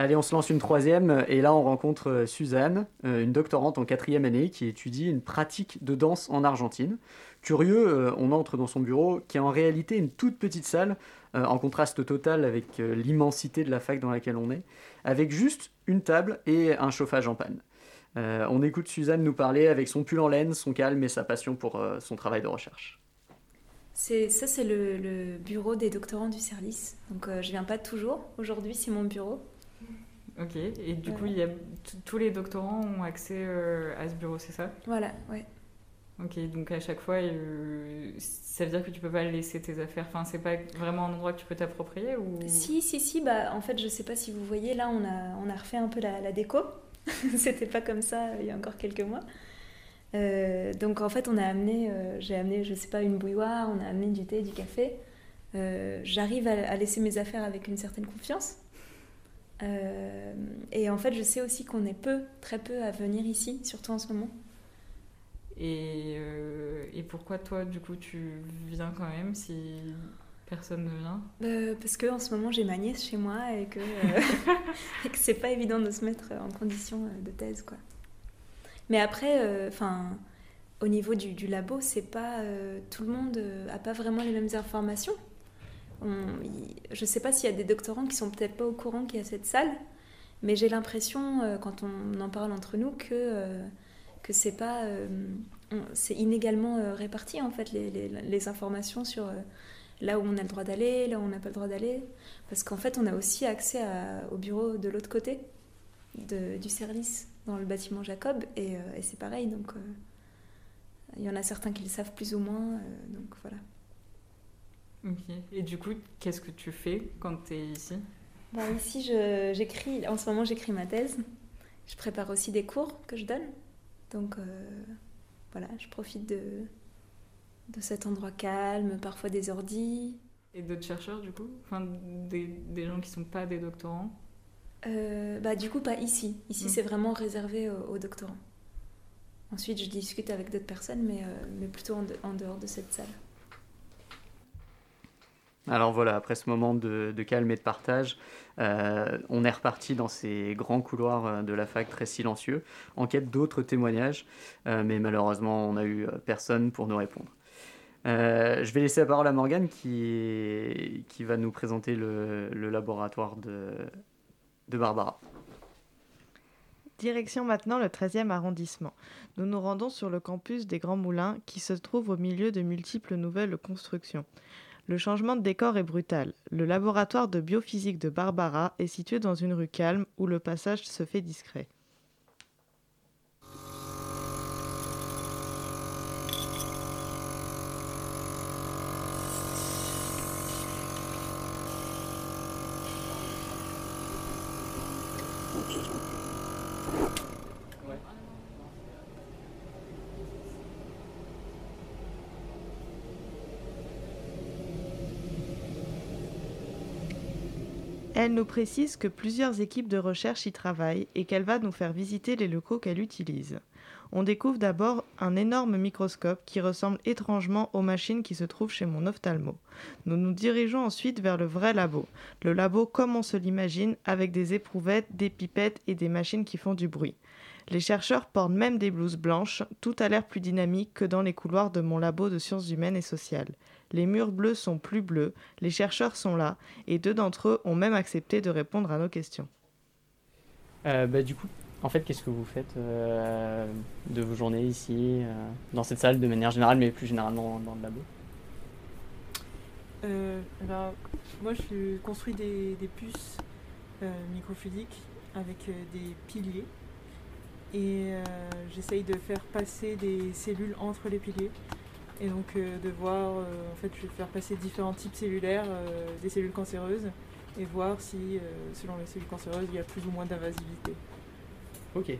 Allez, on se lance une troisième, et là on rencontre euh, Suzanne, euh, une doctorante en quatrième année qui étudie une pratique de danse en Argentine. Curieux, euh, on entre dans son bureau, qui est en réalité une toute petite salle, en contraste total avec l'immensité de la fac dans laquelle on est, avec juste une table et un chauffage en panne. On écoute Suzanne nous parler avec son pull en laine, son calme et sa passion pour son travail de recherche. Ça, c'est le, le bureau des doctorants du service. Donc, euh, je viens pas toujours. Aujourd'hui, c'est mon bureau. Ok, et du coup, Voilà. il y a t- tous les doctorants ont accès euh, à ce bureau, c'est ça? Voilà, ouais. Ok, donc à chaque fois, euh, ça veut dire que tu peux pas laisser tes affaires. Enfin, c'est pas vraiment un endroit que tu peux t'approprier ou? Si, si, si. Bah, en fait, je sais pas si vous voyez, là, on a, on a refait un peu la, la déco. (laughs) C'était pas comme ça euh, il y a encore quelques mois. Euh, donc, en fait, on a amené, euh, j'ai amené, je sais pas, une bouilloire, on a amené du thé, du café. Euh, J'arrive à, à laisser mes affaires avec une certaine confiance. Euh, et en fait, je sais aussi qu'on est peu, très peu à venir ici, surtout en ce moment. Et, euh, et pourquoi toi, du coup, tu viens quand même si personne ne vient? Euh, parce que en ce moment j'ai ma nièce chez moi et que, (laughs) (laughs) et que c'est pas évident de se mettre en condition de thèse quoi. Mais après, enfin, au niveau du, du labo, c'est pas tout le monde a pas vraiment les mêmes informations. Je sais pas s'il y a des doctorants qui sont peut-être pas au courant qu'il y a cette salle, mais j'ai l'impression euh, quand on en parle entre nous que euh, c'est pas euh, c'est inégalement réparti en fait les, informations sur là où on a le droit d'aller, là où on n'a pas le droit d'aller. Parce qu'en fait, on a aussi accès au bureau de l'autre côté du service, dans le bâtiment Jacob, et, et c'est pareil. Donc, il y en a certains qui le savent plus ou moins. donc voilà. Et du coup, qu'est-ce que tu fais quand tu es ici? Bah, ici, j'écris. En ce moment, j'écris ma thèse. Je prépare aussi des cours que je donne. Donc euh, voilà, je profite de, de cet endroit calme, parfois des ordis. Et d'autres chercheurs, du coup? Enfin, des, des gens qui sont pas des doctorants? Euh, bah, du coup, pas ici. Ici, Mm. c'est vraiment réservé aux, aux doctorants. Ensuite, je discute avec d'autres personnes, mais, euh, mais plutôt en, de- en dehors de cette salle. Alors voilà, après ce moment de, calme et de partage, euh, on est reparti dans ces grands couloirs euh, de la fac très silencieux, en quête d'autres témoignages, euh, mais malheureusement on n'a eu personne pour nous répondre. Je vais laisser la parole à Morgane qui, va nous présenter le, le laboratoire de, de Barbara. Direction maintenant le 13e arrondissement. Nous nous rendons sur le campus des Grands Moulins qui se trouve au milieu de multiples nouvelles constructions. Le changement de décor est brutal. Le laboratoire de biophysique de Barbara est situé dans une rue calme où le passage se fait discret. Elle nous précise que plusieurs équipes de recherche y travaillent et qu'elle va nous faire visiter les locaux qu'elle utilise. On découvre d'abord un énorme microscope qui ressemble étrangement aux machines qui se trouvent chez mon ophtalmo. Nous nous dirigeons ensuite vers le vrai labo. Le labo comme on se l'imagine, avec des éprouvettes, des pipettes et des machines qui font du bruit. Les chercheurs portent même des blouses blanches, tout a l'air plus dynamique que dans les couloirs de mon labo de sciences humaines et sociales. Les murs bleus sont plus bleus, les chercheurs sont là, et deux d'entre eux ont même accepté de répondre à nos questions. Euh, bah, du coup, en fait, qu'est-ce que vous faites euh, de vos journées ici, euh, dans cette salle de manière générale, mais plus généralement dans le labo? Euh, alors, moi, je construis des, des puces euh, microfluidiques avec euh, des piliers. Et euh, j'essaye de faire passer des cellules entre les piliers. Et donc euh, de voir, euh, en fait, je vais faire passer différents types cellulaires, euh, des cellules cancéreuses, et voir si, euh, selon les cellules cancéreuses, il y a plus ou moins d'invasivité. Ok. Donc,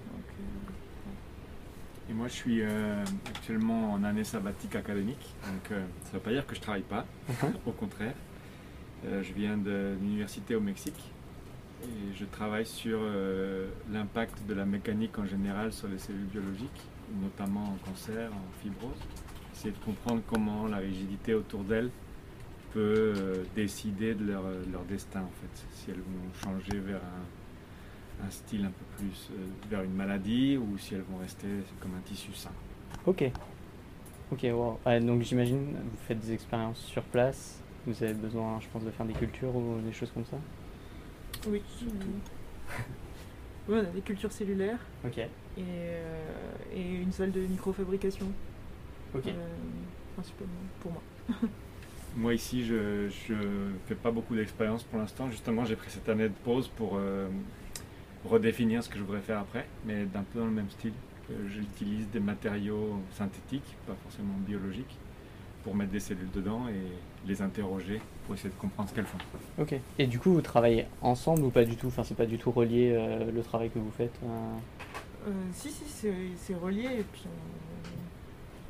Et moi, je suis euh, actuellement en année sabbatique académique, donc euh, ça ne veut pas dire que je travaille pas, au contraire. Euh, je viens de l'université au Mexique et je travaille sur euh, l'impact de la mécanique en général sur les cellules biologiques, notamment en cancer, en fibrose. Essayer de comprendre comment la rigidité autour d'elles peut euh, décider de leur, de leur destin, en fait, si elles vont changer vers un, un style un peu plus euh, vers une maladie ou si elles vont rester comme un tissu sain. Ok. Ok, wow. Ouais, donc j'imagine, vous faites des expériences sur place, vous avez besoin, je pense, de faire des cultures ou des choses comme ça? Oui, surtout. (laughs) oui, on a des cultures cellulaires. Ok. Et, euh, et une salle de microfabrication. Ok. Euh, principalement pour moi. (laughs) Moi ici, je ne fais pas beaucoup d'expérience pour l'instant. Justement, j'ai pris cette année de pause pour euh, redéfinir ce que je voudrais faire après, mais d'un peu dans le même style. Euh, J'utilise des matériaux synthétiques, pas forcément biologiques, pour mettre des cellules dedans et les interroger pour essayer de comprendre ce qu'elles font. Ok. Et du coup, vous travaillez ensemble ou pas du tout? Enfin, c'est pas du tout relié euh, le travail que vous faites euh, Euh, si, si, c'est c'est relié et puis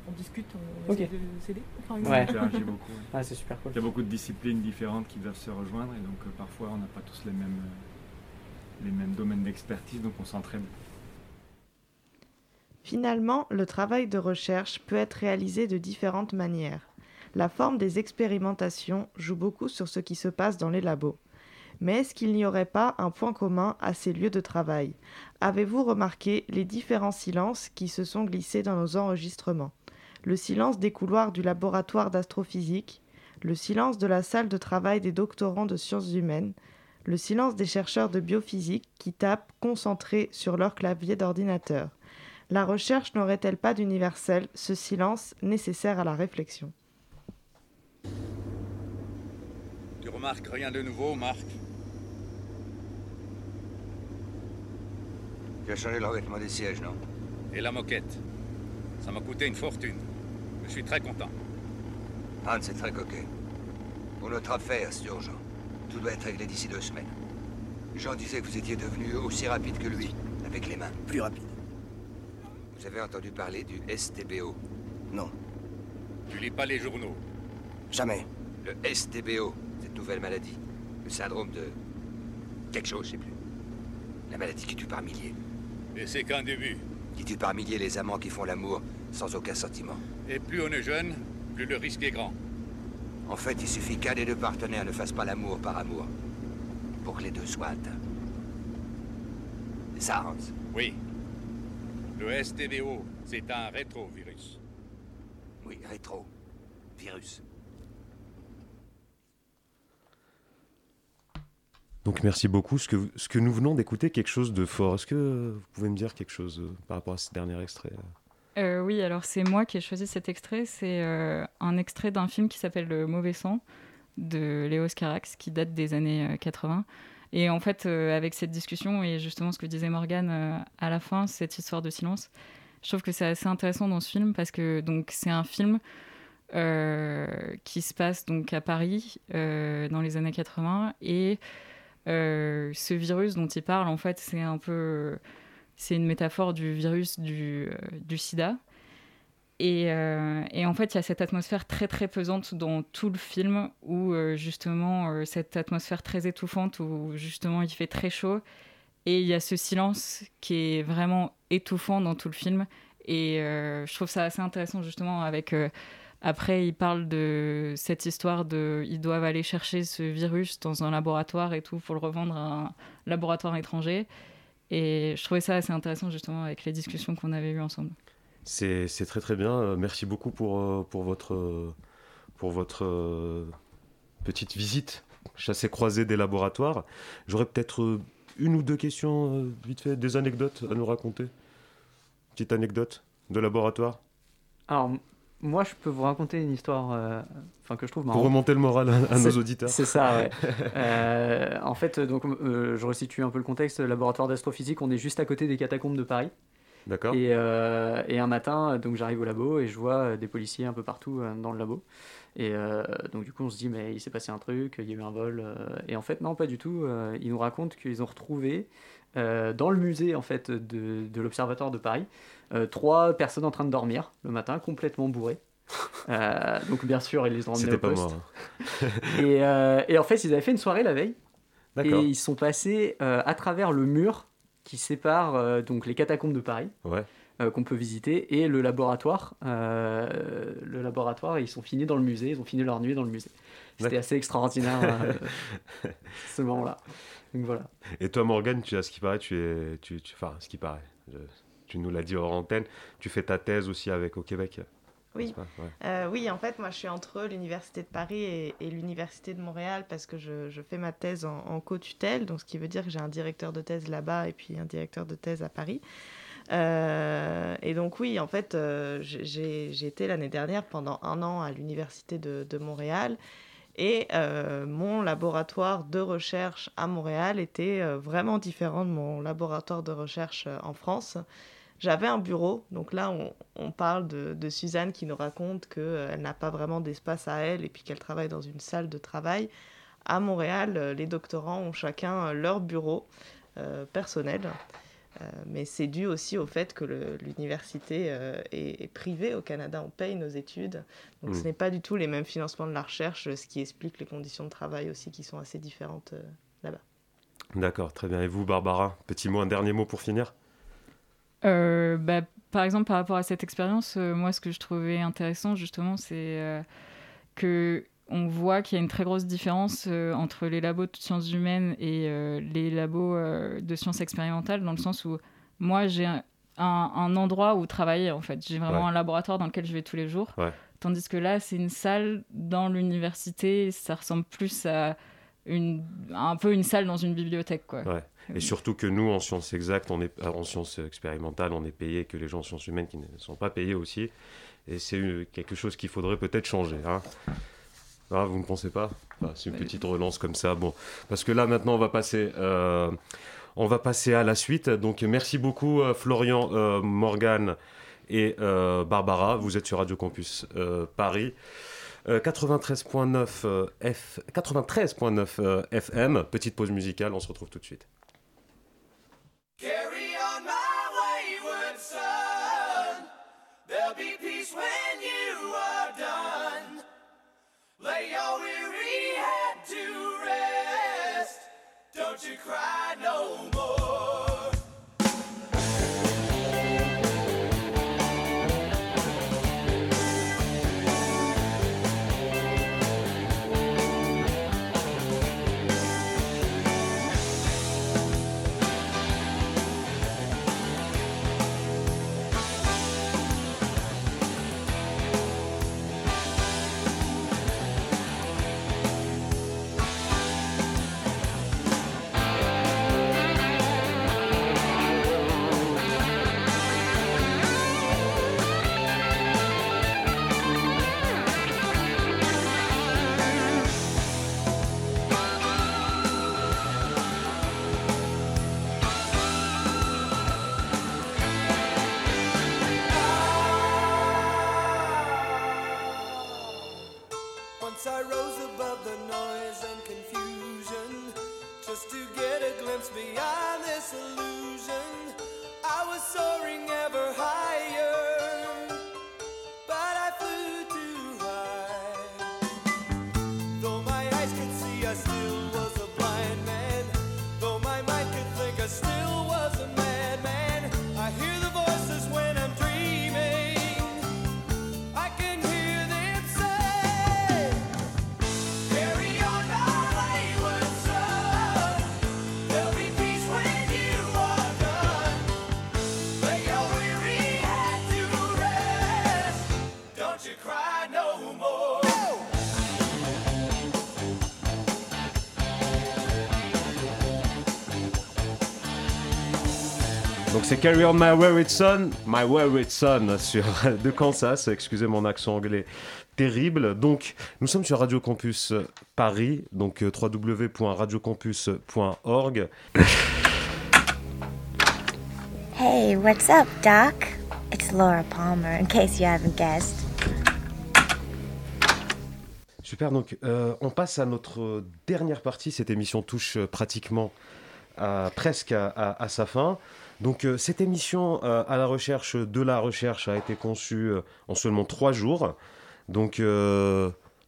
on, discute, on Ok. essaie de s'aider. interagit beaucoup. ouais. Ah, c'est super cool. Il y a beaucoup de disciplines différentes qui doivent se rejoindre et donc euh, parfois on n'a pas tous les mêmes, euh, les mêmes domaines d'expertise, donc on s'entraide. Finalement, le travail de recherche peut être réalisé de différentes manières. La forme des expérimentations joue beaucoup sur ce qui se passe dans les labos. Mais est-ce qu'il n'y aurait pas un point commun à ces lieux de travail? Avez-vous remarqué les différents silences qui se sont glissés dans nos enregistrements? Le silence des couloirs du laboratoire d'astrophysique, le silence de la salle de travail des doctorants de sciences humaines, le silence des chercheurs de biophysique qui tapent concentrés sur leur clavier d'ordinateur. La recherche n'aurait-elle pas d'universel ce silence nécessaire à la réflexion? Tu remarques rien de nouveau, Marc? Tu as changé le revêtement des sièges, non? Et la moquette? Ça m'a coûté une fortune. Je suis très content. Hans est très coquet. Pour notre affaire, c'est urgent. Tout doit être réglé d'ici deux semaines. Jean disait que vous étiez devenu aussi rapide que lui, avec les mains. Plus rapide. Vous avez entendu parler du STBO Non. Tu lis pas les journaux. Jamais. Le STBO, cette nouvelle maladie. Le syndrome de... Quelque chose, je sais plus. La maladie qui tue par milliers. Et c'est qu'un début. Qui tue par milliers les amants qui font l'amour sans aucun sentiment. Et plus on est jeune, plus le risque est grand. En fait, il suffit qu'un des deux partenaires ne fasse pas l'amour par amour. Pour que les deux soient atteints. Ça, Hans Oui. Le STBO, c'est un rétrovirus. Oui, rétro. Virus. Donc merci beaucoup. Ce que, ce que nous venons d'écouter, quelque chose de fort. Est-ce que vous pouvez me dire quelque chose euh, par rapport à ce dernier extrait euh Euh, oui, alors c'est moi qui ai choisi cet extrait. C'est euh, un extrait d'un film qui s'appelle Le Mauvais Sang de Léos Carax, qui date des années euh, 80. Et en fait, euh, avec cette discussion et justement ce que disait Morgane euh, à la fin, cette histoire de silence, je trouve que c'est assez intéressant dans ce film parce que c'est un film euh, qui se passe donc à Paris euh, dans les années 80 et euh, ce virus dont il parle, en fait, c'est un peu c'est une métaphore du virus du, euh, sida. Et, euh, et en fait, il y a cette atmosphère très très pesante dans tout le film, où euh, justement, cette atmosphère très étouffante, où justement il fait très chaud, et il y a ce silence qui est vraiment étouffant dans tout le film. Et je trouve ça assez intéressant justement avec... après, il parle de cette histoire de... Ils doivent aller chercher ce virus dans un laboratoire et tout pour le revendre à un laboratoire étranger. Et je trouvais ça assez intéressant justement avec les discussions qu'on avait eues ensemble. C'est très très bien. Euh, Merci beaucoup pour, euh, pour votre, euh, pour votre petite visite chassé-croisé des laboratoires. J'aurais peut-être une ou deux questions, vite fait, des anecdotes à nous raconter. Petite anecdote de laboratoire. Alors, moi, je peux vous raconter une histoire euh, enfin, que je trouve Pour marrante. remonter le moral à- à nos auditeurs. C'est ça, ouais. (laughs) Euh, en fait, donc, euh, je resitue un peu le contexte. Laboratoire d'astrophysique, on est juste à côté des catacombes de Paris. D'accord. Et, et un matin, donc j'arrive au labo et je vois des policiers un peu partout dans le labo. Et donc du coup, on se dit, mais il s'est passé un truc, il y a eu un vol. et en fait, non, pas du tout. Ils nous racontent qu'ils ont retrouvé dans le musée en fait de, de l'Observatoire de Paris trois personnes en train de dormir le matin, complètement bourrées. Euh, donc bien sûr, ils les ont emmenés au pas poste. moi. hein. (laughs) et, euh, et en fait, ils avaient fait une soirée la veille. Et ils sont passés euh, à travers le mur qui sépare euh, donc les catacombes de Paris, Ouais. euh, qu'on peut visiter, et le laboratoire. Euh, le laboratoire, ils sont finis dans le musée, ils ont fini leur nuit dans le musée. C'était assez extraordinaire euh, (laughs) ce moment-là. Donc voilà. Et toi, Morgane, tu, à ce qui paraît, tu es. Tu, tu- enfin, ce qui paraît. je- tu nous l'as dit hors antenne. Tu fais ta thèse aussi avec au Québec. Oui. n'est-ce pas? Ouais. Euh, oui, en fait, moi, je suis entre l'Université de Paris et, et l'Université de Montréal parce que je, je fais ma thèse en, en co-tutelle, donc ce qui veut dire que j'ai un directeur de thèse là-bas et puis un directeur de thèse à Paris. Euh, et donc oui, en fait, euh, j'ai été l'année dernière pendant un an à l'Université de, de Montréal et euh, mon laboratoire de recherche à Montréal était vraiment différent de mon laboratoire de recherche en France. J'avais un bureau. Donc là, on, on parle de, de, Suzanne qui nous raconte qu'elle n'a pas vraiment d'espace à elle et puis qu'elle travaille dans une salle de travail. À Montréal, les doctorants ont chacun leur bureau euh, personnel. Euh, mais c'est dû aussi au fait que l'université euh, est, est, privée au Canada, on paye nos études, donc mmh. ce n'est pas du tout les mêmes financements de la recherche, ce qui explique les conditions de travail aussi qui sont assez différentes euh, là-bas. D'accord, très bien. Et vous, Barbara, petit mot, un dernier mot pour finir? Euh, bah, Par exemple, par rapport à cette expérience, euh, moi, ce que je trouvais intéressant, justement, c'est euh, que on voit qu'il y a une très grosse différence entre les labos de sciences humaines et les labos de sciences expérimentales, dans le sens où moi, j'ai un, un, un, endroit où travailler, en fait. J'ai vraiment ouais. un laboratoire dans lequel je vais tous les jours. Ouais. Tandis que là, c'est une salle dans l'université, ça ressemble plus à une, un peu une salle dans une bibliothèque. Quoi. Ouais. Et surtout que nous, en sciences exactes, on est, en sciences expérimentales, on est payé, que les gens en sciences humaines qui ne sont pas payés aussi. Et c'est quelque chose qu'il faudrait peut-être changer. Hein. Ah, vous ne pensez pas? Enfin, C'est une petite relance comme ça. Bon, parce que là maintenant on va passer, euh, on va passer à la suite. Donc merci beaucoup euh, Florian, euh, Morgane et euh, Barbara. Vous êtes sur Radio Campus euh, Paris. 93.9 F... 93.9 FM. Petite pause musicale. On se retrouve tout de suite. Carry on my wayward son. There'll be peace when you are done. Lay your weary head to rest. Don't you cry no more. beyond this illusion. C'est Carry On My Wayward Son, My Wayward Son sur (laughs) de Kansas, excusez mon accent anglais terrible. Donc nous sommes sur Radio Campus Paris, donc euh, www.radiocampus.org. Hey, what's up, Doc? It's Laura Palmer, in case you haven't guessed. Super, donc euh, on passe à notre dernière partie. Cette émission touche euh, pratiquement à- presque à, à- à sa fin. Donc euh, cette émission euh, à la recherche de la recherche a été conçue euh, en seulement trois jours. Donc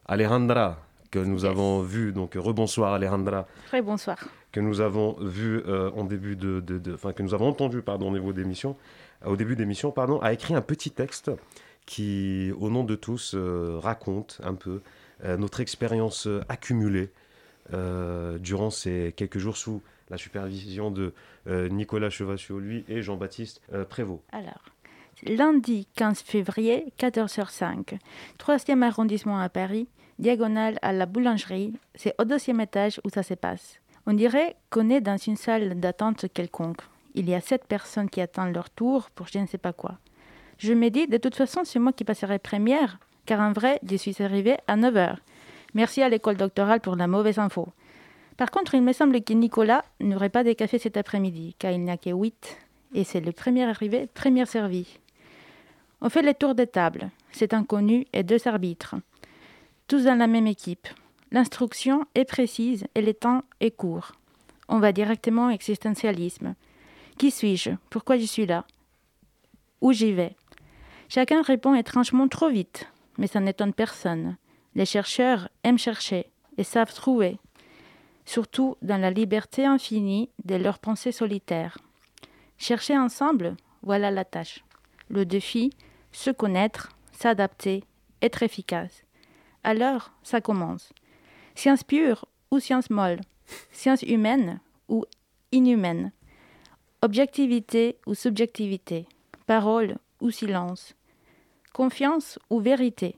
Alejandra, que nous avons vu, donc rebonsoir Alejandra, Très bonsoir. que nous avons vu en début de, de- de- enfin que nous avons entendu pardon au niveau d'émission, au début d'émission pardon, a écrit un petit texte qui, au nom de tous, raconte un peu notre expérience accumulée durant ces quelques jours sous la supervision de euh, Nicolas Chevassiot, lui, et Jean-Baptiste euh, Prévost. Alors, lundi 15 février, 14h05, 3e arrondissement à Paris, diagonale à la boulangerie, c'est au deuxième étage où ça se passe. On dirait qu'on est dans une salle d'attente quelconque. Il y a sept personnes qui attendent leur tour pour je ne sais pas quoi. Je me dis, de toute façon, c'est moi qui passerai première, car en vrai, je suis arrivée à 9h. Merci à l'école doctorale pour la mauvaise info. Par contre, il me semble que Nicolas n'aurait pas de café cet après-midi, car il n'y a que 8 et c'est le premier arrivé, premier servi. On fait le tour des tables, c'est un connu et deux arbitres, tous dans la même équipe. L'instruction est précise et le temps est court. On va directement au existentialisme. Qui suis-je? Pourquoi je suis là? Où j'y vais? Chacun répond étrangement trop vite, mais ça n'étonne personne. Les chercheurs aiment chercher et savent trouver, surtout dans la liberté infinie de leurs pensées solitaires. Chercher ensemble, voilà la tâche. Le défi, se connaître, s'adapter, être efficace. Alors, ça commence. Science pure ou science molle? Science humaine ou inhumaine? Objectivité ou subjectivité? Parole ou silence? Confiance ou vérité?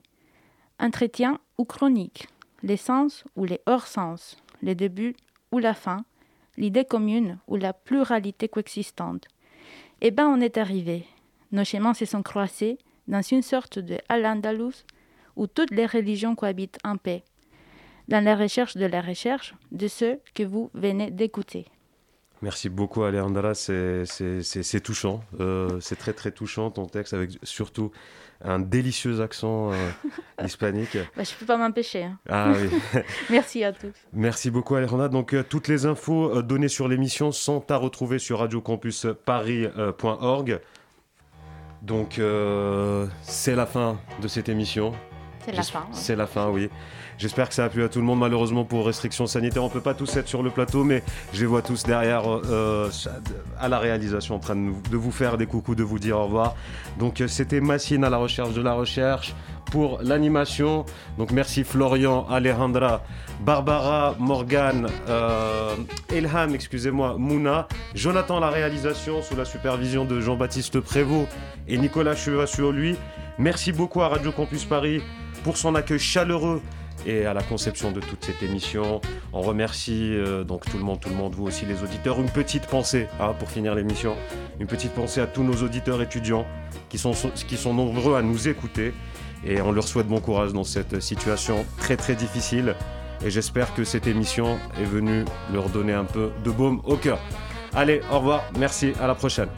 Entretien ou chronique? Les sens ou les hors-sens? Les débuts ou la fin L'idée commune ou la pluralité coexistante Eh ben, on est arrivé. Nos chemins se sont croisés dans une sorte de Al-Andalus où toutes les religions cohabitent en paix, dans la recherche de la recherche de ceux que vous venez d'écouter. Merci beaucoup Alejandra, c'est touchant, euh, c'est très très touchant ton texte avec surtout un délicieux accent euh, (laughs) hispanique. Bah, je ne peux pas m'empêcher. hein. Ah oui. (laughs) Merci à tous. Merci beaucoup Alejandra. Donc euh, toutes les infos euh, données sur l'émission sont à retrouver sur radiocampusparis.org. Donc c'est la fin de cette émission. C'est la fin, ouais. C'est la fin, oui. J'espère que ça a plu à tout le monde. Malheureusement, pour restrictions sanitaires, on peut pas tous être sur le plateau, mais je les vois tous derrière euh, à la réalisation en train de, nous- de vous faire des coucous, de vous dire au revoir. Donc euh, c'était Massine à la recherche de la recherche pour l'animation. Donc merci Florian, Alejandra, Barbara, Morgane, euh, Elham, excusez-moi, Mouna, Jonathan à la réalisation sous la supervision de Jean-Baptiste Prévost et Nicolas Chevassuau lui. Merci beaucoup à Radio Campus Paris pour son accueil chaleureux et à la conception de toute cette émission. On remercie euh, donc tout le monde, tout le monde, vous aussi les auditeurs. Une petite pensée hein, pour finir l'émission. Une petite pensée à tous nos auditeurs étudiants qui sont, qui sont nombreux à nous écouter. Et on leur souhaite bon courage dans cette situation très très difficile. Et j'espère que cette émission est venue leur donner un peu de baume au cœur. Allez, au revoir, merci, à la prochaine.